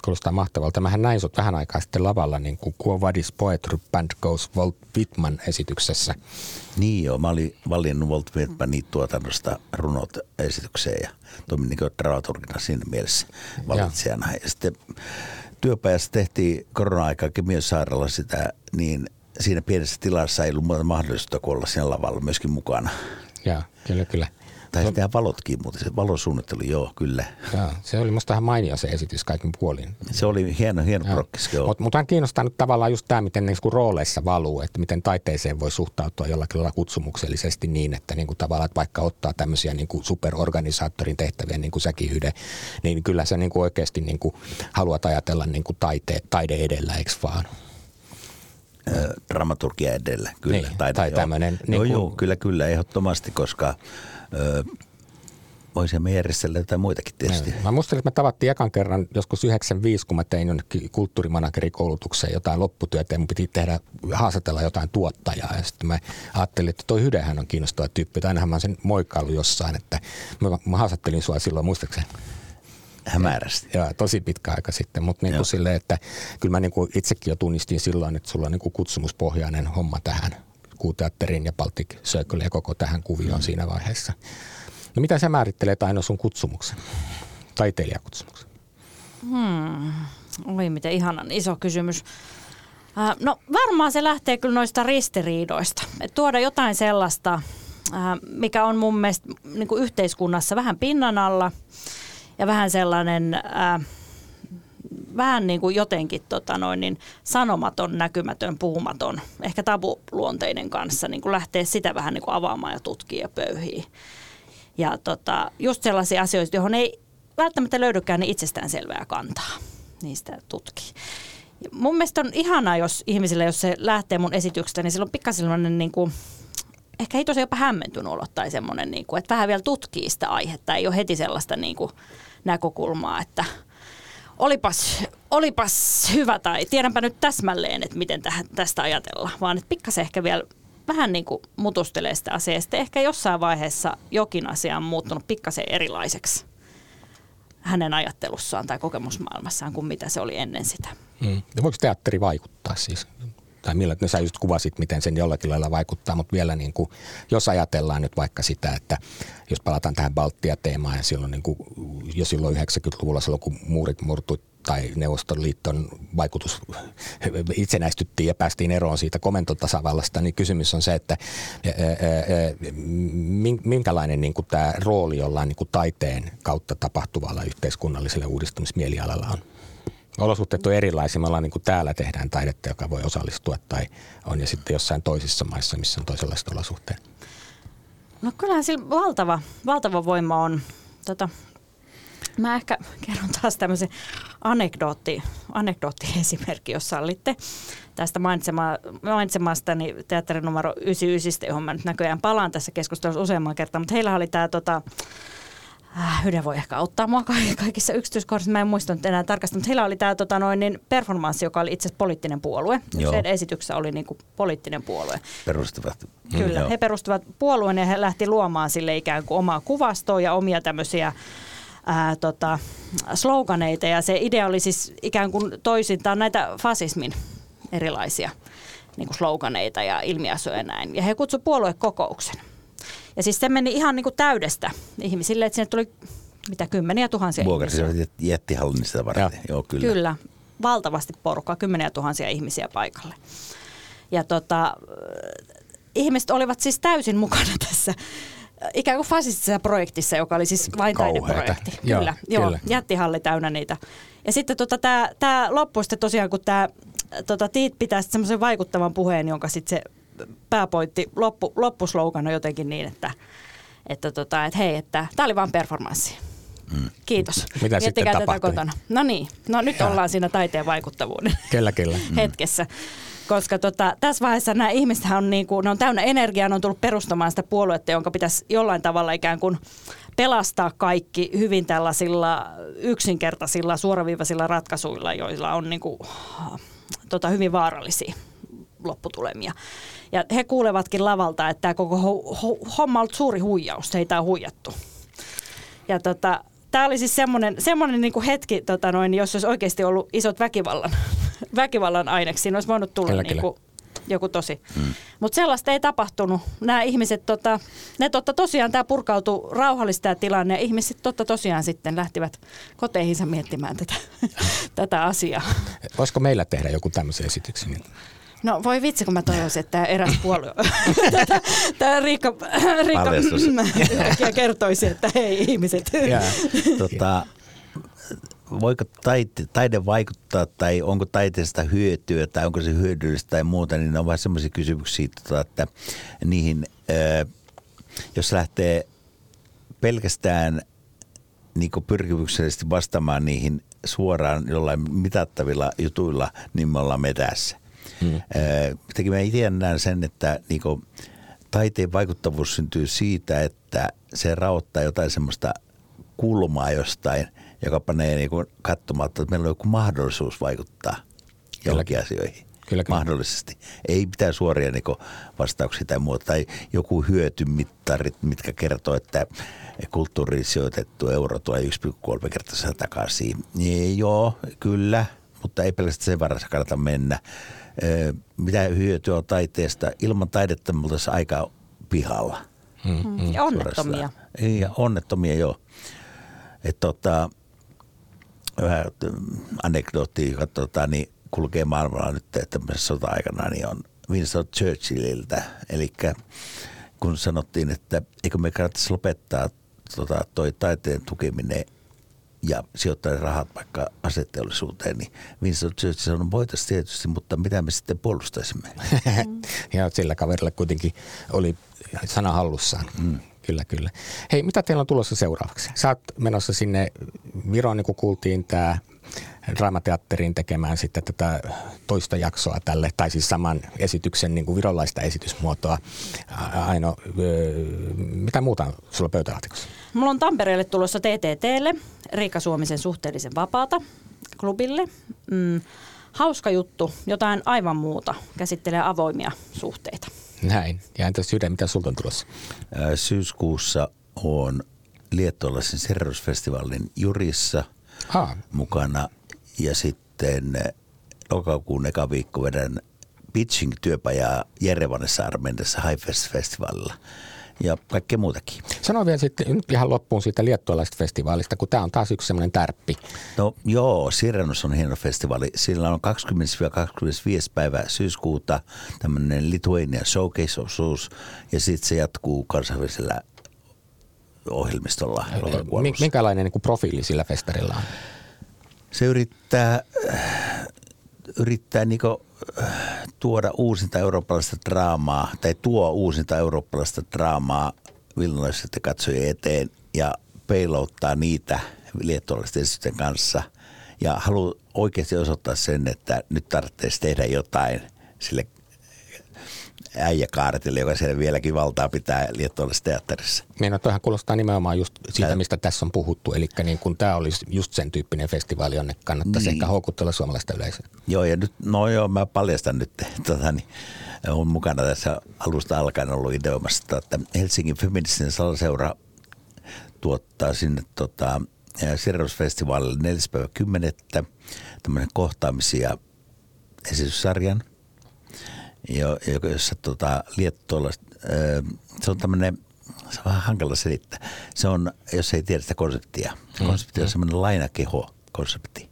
Ja Kuulostaa mahtavalta. Mähän näin sut vähän aikaa sitten lavalla niin kuin Quo Vadis Poetry Band Goes Walt Whitman esityksessä. Niin joo, mä olin valinnut Walt Whitmanin tuotannosta runot esitykseen ja toimin niin dramaturgina siinä mielessä valitsijana. Ja sitten työpajassa tehtiin korona-aikaa myös sairaala sitä, niin siinä pienessä tilassa ei ollut muuta mahdollista olla siinä lavalla myöskin mukana. Joo, kyllä, kyllä. Tai sitten valotkin, mutta se valosuunnittelu, joo, kyllä. Joo, se oli musta ihan mainio se esitys kaikin puolin. Se oli hieno, hieno prokkis, joo. Mutta mut kiinnostaa nyt tavallaan just tämä, miten niinku rooleissa valuu, että miten taiteeseen voi suhtautua jollakin lailla kutsumuksellisesti niin, että niinku tavallaan että vaikka ottaa tämmöisiä niinku superorganisaattorin tehtäviä, niin kuin säkin Hyde, niin kyllä sä niinku oikeasti niinku haluat ajatella niinku taite, taide edellä, eikö vaan? dramaturgia edellä, kyllä. Niin, tai tämmöinen. Niin joo, joo, kyllä, kyllä, ehdottomasti, koska ö, voisimme järjestellä jotain muitakin tietysti. Mä muistelin, että me tavattiin ekan kerran joskus 95, kun mä tein jonnekin kulttuurimanagerikoulutukseen jotain lopputyötä ja mun piti tehdä, haastatella jotain tuottajaa. Ja sitten mä ajattelin, että toi Hydehän on kiinnostava tyyppi. Tai ainahan mä sen moikkailu jossain, että mä, mä haastattelin sua silloin, muistaakseni? hämärästi. Joo, tosi pitkä aika sitten, mutta niin kuin silleen, että kyllä mä niin kuin itsekin jo tunnistin silloin, että sulla on niin kuin kutsumuspohjainen homma tähän kuuteatterin ja Baltic Circle ja koko tähän kuvioon mm. siinä vaiheessa. No mitä sä määrittelet aina sun kutsumuksen, taiteilijakutsumuksen? Hmm. Oi miten ihanan iso kysymys. Äh, no varmaan se lähtee kyllä noista ristiriidoista. Et tuoda jotain sellaista, äh, mikä on mun mielestä niin yhteiskunnassa vähän pinnan alla ja vähän sellainen... Äh, vähän niin kuin jotenkin tota noin, niin sanomaton, näkymätön, puhumaton, ehkä tabuluonteinen kanssa, niin kuin lähtee sitä vähän niin kuin avaamaan ja tutkia ja pöyhiä. Ja tota, just sellaisia asioita, johon ei välttämättä löydykään niin itsestäänselvää kantaa niistä tutkii. Mun mielestä on ihanaa, jos ihmisille, jos se lähtee mun esityksestä, niin sillä on pikkasen niin kuin, ehkä ei tosiaan jopa hämmentynyt olo tai semmoinen, niin kuin, että vähän vielä tutkii sitä aihetta. Ei ole heti sellaista niin kuin, näkökulmaa, että olipas, olipas hyvä tai tiedänpä nyt täsmälleen, että miten tästä ajatellaan, vaan että pikkasen ehkä vielä vähän niin kuin mutustelee sitä asiaa. Sitten ehkä jossain vaiheessa jokin asia on muuttunut pikkasen erilaiseksi hänen ajattelussaan tai kokemusmaailmassaan kuin mitä se oli ennen sitä. Hmm. voiko teatteri vaikuttaa siis? Tai millä, no sä just kuvasit, miten sen jollakin lailla vaikuttaa, mutta vielä niin kuin, jos ajatellaan nyt vaikka sitä, että jos palataan tähän Baltia-teemaan ja silloin niin kuin, jo silloin 90-luvulla silloin kun muurit murtui tai Neuvostoliiton vaikutus itsenäistyttiin ja päästiin eroon siitä komentotasavallasta, niin kysymys on se, että minkälainen niin kuin tämä rooli jollain niin kuin taiteen kautta tapahtuvalla yhteiskunnallisella uudistumismielialalla on? Olosuhteet on erilaisia. Me ollaan niin kuin täällä tehdään taidetta, joka voi osallistua tai on ja sitten jossain toisissa maissa, missä on toisenlaiset olosuhteet. No kyllähän sillä valtava, valtava voima on. Tota, Mä ehkä kerron taas tämmöisen anekdootti, anekdoottiesimerkki, jos sallitte tästä mainitsema, mainitsemastani teatterin numero 99, johon mä nyt näköjään palaan tässä keskustelussa useamman kertaa, mutta heillä oli tämä tota, äh, Yle voi ehkä auttaa mua kaikissa yksityiskohdissa, mä en muista nyt enää tarkasti, mutta heillä oli tämä tota, noin, niin performanssi, joka oli itse asiassa poliittinen puolue. Se esityksessä oli niin kuin poliittinen puolue. Perustivat. Kyllä, mm, he perustivat puolueen ja he lähti luomaan sille ikään kuin omaa kuvastoa ja omia tämmöisiä ää, tota, sloganeita ja se idea oli siis ikään kuin toisintaan näitä fasismin erilaisia niin kuin sloganeita ja ilmiasuja ja näin. Ja he kutsuivat puoluekokouksen. Ja siis se meni ihan niin kuin täydestä ihmisille, että sinne tuli mitä kymmeniä tuhansia ihmisiä. jättihallin sitä varten, ja. joo kyllä. Kyllä, valtavasti porukkaa, kymmeniä tuhansia ihmisiä paikalle. Ja tota, ihmiset olivat siis täysin mukana tässä ikään kuin fasistisessa projektissa, joka oli siis vain taideprojekti. Joo, kyllä, joo, kyllä. jättihalli täynnä niitä. Ja sitten tota, tämä tää loppui sitten tosiaan, kun tämä tota, Tiit pitää semmoisen vaikuttavan puheen, jonka sitten se pääpointti, loppu, loppuslogan on jotenkin niin, että, että, tota, että hei, että tämä oli vain performanssi. Mm. Kiitos. Mitä sitten tapahtui? kotona. No niin, no nyt ja. ollaan siinä taiteen vaikuttavuuden kyllä, kyllä. hetkessä koska tota, tässä vaiheessa nämä ihmiset on, niin kuin, ne on täynnä energiaa, ne on tullut perustamaan sitä puoluetta, jonka pitäisi jollain tavalla ikään kuin pelastaa kaikki hyvin tällaisilla yksinkertaisilla suoraviivaisilla ratkaisuilla, joilla on niin kuin, tota, hyvin vaarallisia lopputulemia. Ja he kuulevatkin lavalta, että tämä koko ho- ho- homma on ollut suuri huijaus, heitä on huijattu. Ja tota, tämä oli siis semmoinen, semmoinen niin kuin hetki, tota noin, jos olisi oikeasti ollut isot väkivallan, väkivallan aineksi. Siinä olisi voinut tulla Kyllä, niin kuin, joku tosi. Mm. Mutta sellaista ei tapahtunut. Nämä ihmiset, tota, ne totta tosiaan tämä purkautui rauhallista tämä tilanne ja ihmiset totta tosiaan sitten lähtivät koteihinsa miettimään tätä, tätä asiaa. Voisiko meillä tehdä joku tämmöisen esityksen? No voi vitsi, kun mä toivoisin, että tämä eräs puolue, tämä Riikka, Riikka kertoisi, että hei ihmiset. tota, voiko taite, taide vaikuttaa tai onko taiteesta hyötyä tai onko se hyödyllistä tai muuta, niin ne on vähän semmoisia kysymyksiä, tota, että niihin, jos lähtee pelkästään niin pyrkimyksellisesti vastaamaan niihin suoraan jollain mitattavilla jutuilla, niin me ollaan metässä. Hmm. Mä itse näen sen, että niin taiteen vaikuttavuus syntyy siitä, että se raottaa jotain semmoista kulmaa jostain – joka panee niin kuin katsomaan, että meillä on joku mahdollisuus vaikuttaa johonkin asioihin. Kyllä, kyllä. Mahdollisesti. Ei mitään suoria niin vastauksia tai muuta. Tai joku hyötymittarit, mitkä kertoo, että kulttuuriin sijoitettu euro tulee 1,3 kertaa takaisin. Niin, joo, kyllä, mutta ei pelkästään sen varassa kannata mennä. Mitä hyötyä on taiteesta? Ilman taidetta me oltaisiin aika pihalla. Mm, mm. Ja onnettomia. Ja onnettomia, joo. Että tota, vähän anekdootti, joka tota, niin kulkee maailmalla nyt tämmöisessä sota-aikana, niin on Winston Churchilliltä. Eli kun sanottiin, että eikö me kannattaisi lopettaa tota, toi taiteen tukeminen ja sijoittaa rahat vaikka aseteollisuuteen, niin Winston Churchill sanoi, voitaisiin tietysti, mutta mitä me sitten puolustaisimme? ja sillä kaverilla kuitenkin oli sana hallussaan. Mm. Kyllä, kyllä. Hei, mitä teillä on tulossa seuraavaksi? Sä oot menossa sinne Viroon, niin kuin kuultiin, tämä Draamateatteriin tekemään sitten tätä toista jaksoa tälle, tai siis saman esityksen niin kuin virolaista esitysmuotoa. Aino, mitä muuta on sulla pöytälaatikossa? Mulla on Tampereelle tulossa TTTlle, Riikka Suomisen suhteellisen vapaata klubille. Mm, hauska juttu, jotain aivan muuta, käsittelee avoimia suhteita. Näin. Ja entäs Sydä, mitä sulta on tulossa? Syyskuussa on Liettolaisen Serrusfestivaalin jurissa ha. mukana ja sitten lokakuun eka viikko vedän pitching-työpajaa Jerevanessa Armeniassa Highfest-festivaalilla ja kaikkea muutakin. Sano vielä sitten nyt ihan loppuun siitä liettualaisesta festivaalista, kun tämä on taas yksi semmoinen tärppi. No joo, Sirenus on hieno festivaali. Sillä on 20-25 päivää syyskuuta tämmöinen Lithuania Showcase-osuus ja sitten se jatkuu kansainvälisellä ohjelmistolla. Minkälainen niin profiili sillä festarilla on? Se yrittää, yrittää niin tuoda uusinta eurooppalaista draamaa tai tuo uusinta eurooppalaista draamaa vilnalaisten katsojien eteen ja peilouttaa niitä liettualaisten esitysten kanssa. Ja haluaa oikeasti osoittaa sen, että nyt tarvitsisi tehdä jotain sille äijäkaartille, joka siellä vieläkin valtaa pitää liettualaisessa teatterissa. Niin, no kuulostaa nimenomaan just siitä, mistä tässä on puhuttu. Eli niin kun tämä olisi just sen tyyppinen festivaali, jonne kannattaisi niin. ehkä houkutella suomalaista yleisöä. Joo, ja nyt, no joo, mä paljastan nyt, tota, niin, olen mukana tässä alusta alkaen ollut ideomassa, että Helsingin feministinen salaseura tuottaa sinne tota, Sirrusfestivaalille 4.10. tämmöinen kohtaamisia esityssarjan – jo, jossa tota, Liettualla, se on tämmöinen, se on vähän hankala selittää. Se on, jos ei tiedä sitä konseptia, se konsepti on mm. semmoinen lainakeho-konsepti,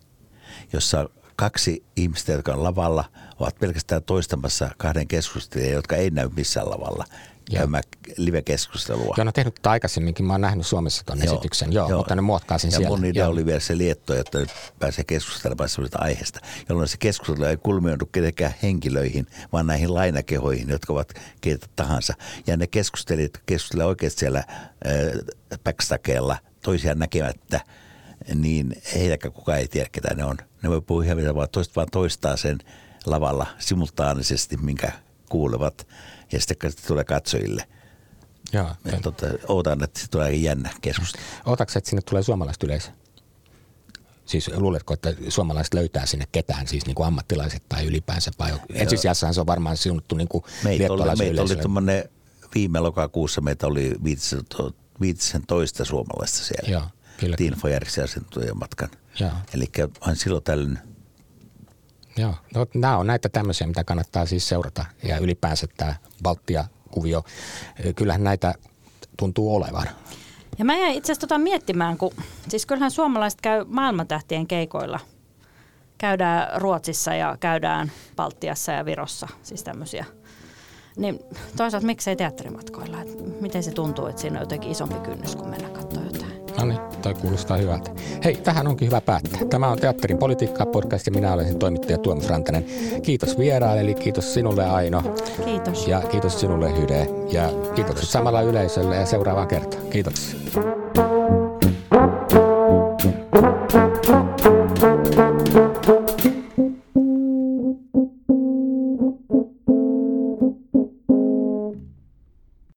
jossa kaksi ihmistä, jotka on lavalla, ovat pelkästään toistamassa kahden keskustelijan, jotka ei näy missään lavalla käymään live-keskustelua. Joo, no tehnyt tätä aikaisemminkin. Mä oon nähnyt Suomessa tuon esityksen, joo, joo, mutta ne muokkaa sen ja siellä. mun idea joo. oli vielä se lietto, että nyt pääsee keskustelemaan sellaista aiheesta, jolloin se keskustelu ei kulmioidu kenenkään henkilöihin, vaan näihin lainakehoihin, jotka ovat keitä tahansa. Ja ne keskustelijat keskustelevat oikeasti siellä äh, backstakeella toisiaan näkemättä, niin heitäkään kukaan ei tiedä, ketä ne on. Ne voi puhua ihan mitä vaan, toista, vaan toistaa sen lavalla simultaanisesti, minkä kuulevat ja sitten se tulee katsojille. Joo, ja tota, ootan, että se tulee jännä keskustelu. Ootatko, että sinne tulee suomalaiset yleisö? Siis luuletko, että suomalaiset löytää sinne ketään, siis niin kuin ammattilaiset tai ylipäänsä? Vai ensisijassa se on varmaan siunuttu niin kuin meitä oli, meitä oli tuommoinen, viime lokakuussa meitä oli 15 suomalaista siellä. Joo, Kyllä. Tiinfo järjesti asiantuntijamatkan. Eli vain silloin tällöin Joo, no, nämä on näitä tämmöisiä, mitä kannattaa siis seurata ja ylipäänsä tämä Baltia-kuvio. Kyllähän näitä tuntuu olevan. Ja mä jäin itse asiassa tota miettimään, kun siis kyllähän suomalaiset käy maailmantähtien keikoilla. Käydään Ruotsissa ja käydään Baltiassa ja Virossa, siis tämmöisiä. Niin toisaalta miksei teatterimatkoilla? Et miten se tuntuu, että siinä on jotenkin isompi kynnys, kun mennä katsoa jotain? No niin, toi kuulostaa hyvältä. Hei, tähän onkin hyvä päättää. Tämä on Teatterin politiikkaa podcast ja minä olen sen toimittaja Tuomas Rantanen. Kiitos vieraille, eli kiitos sinulle Aino. Kiitos. Ja kiitos sinulle Hyde. Ja kiitokset samalla yleisölle ja seuraavaan kertaan. Kiitoksia.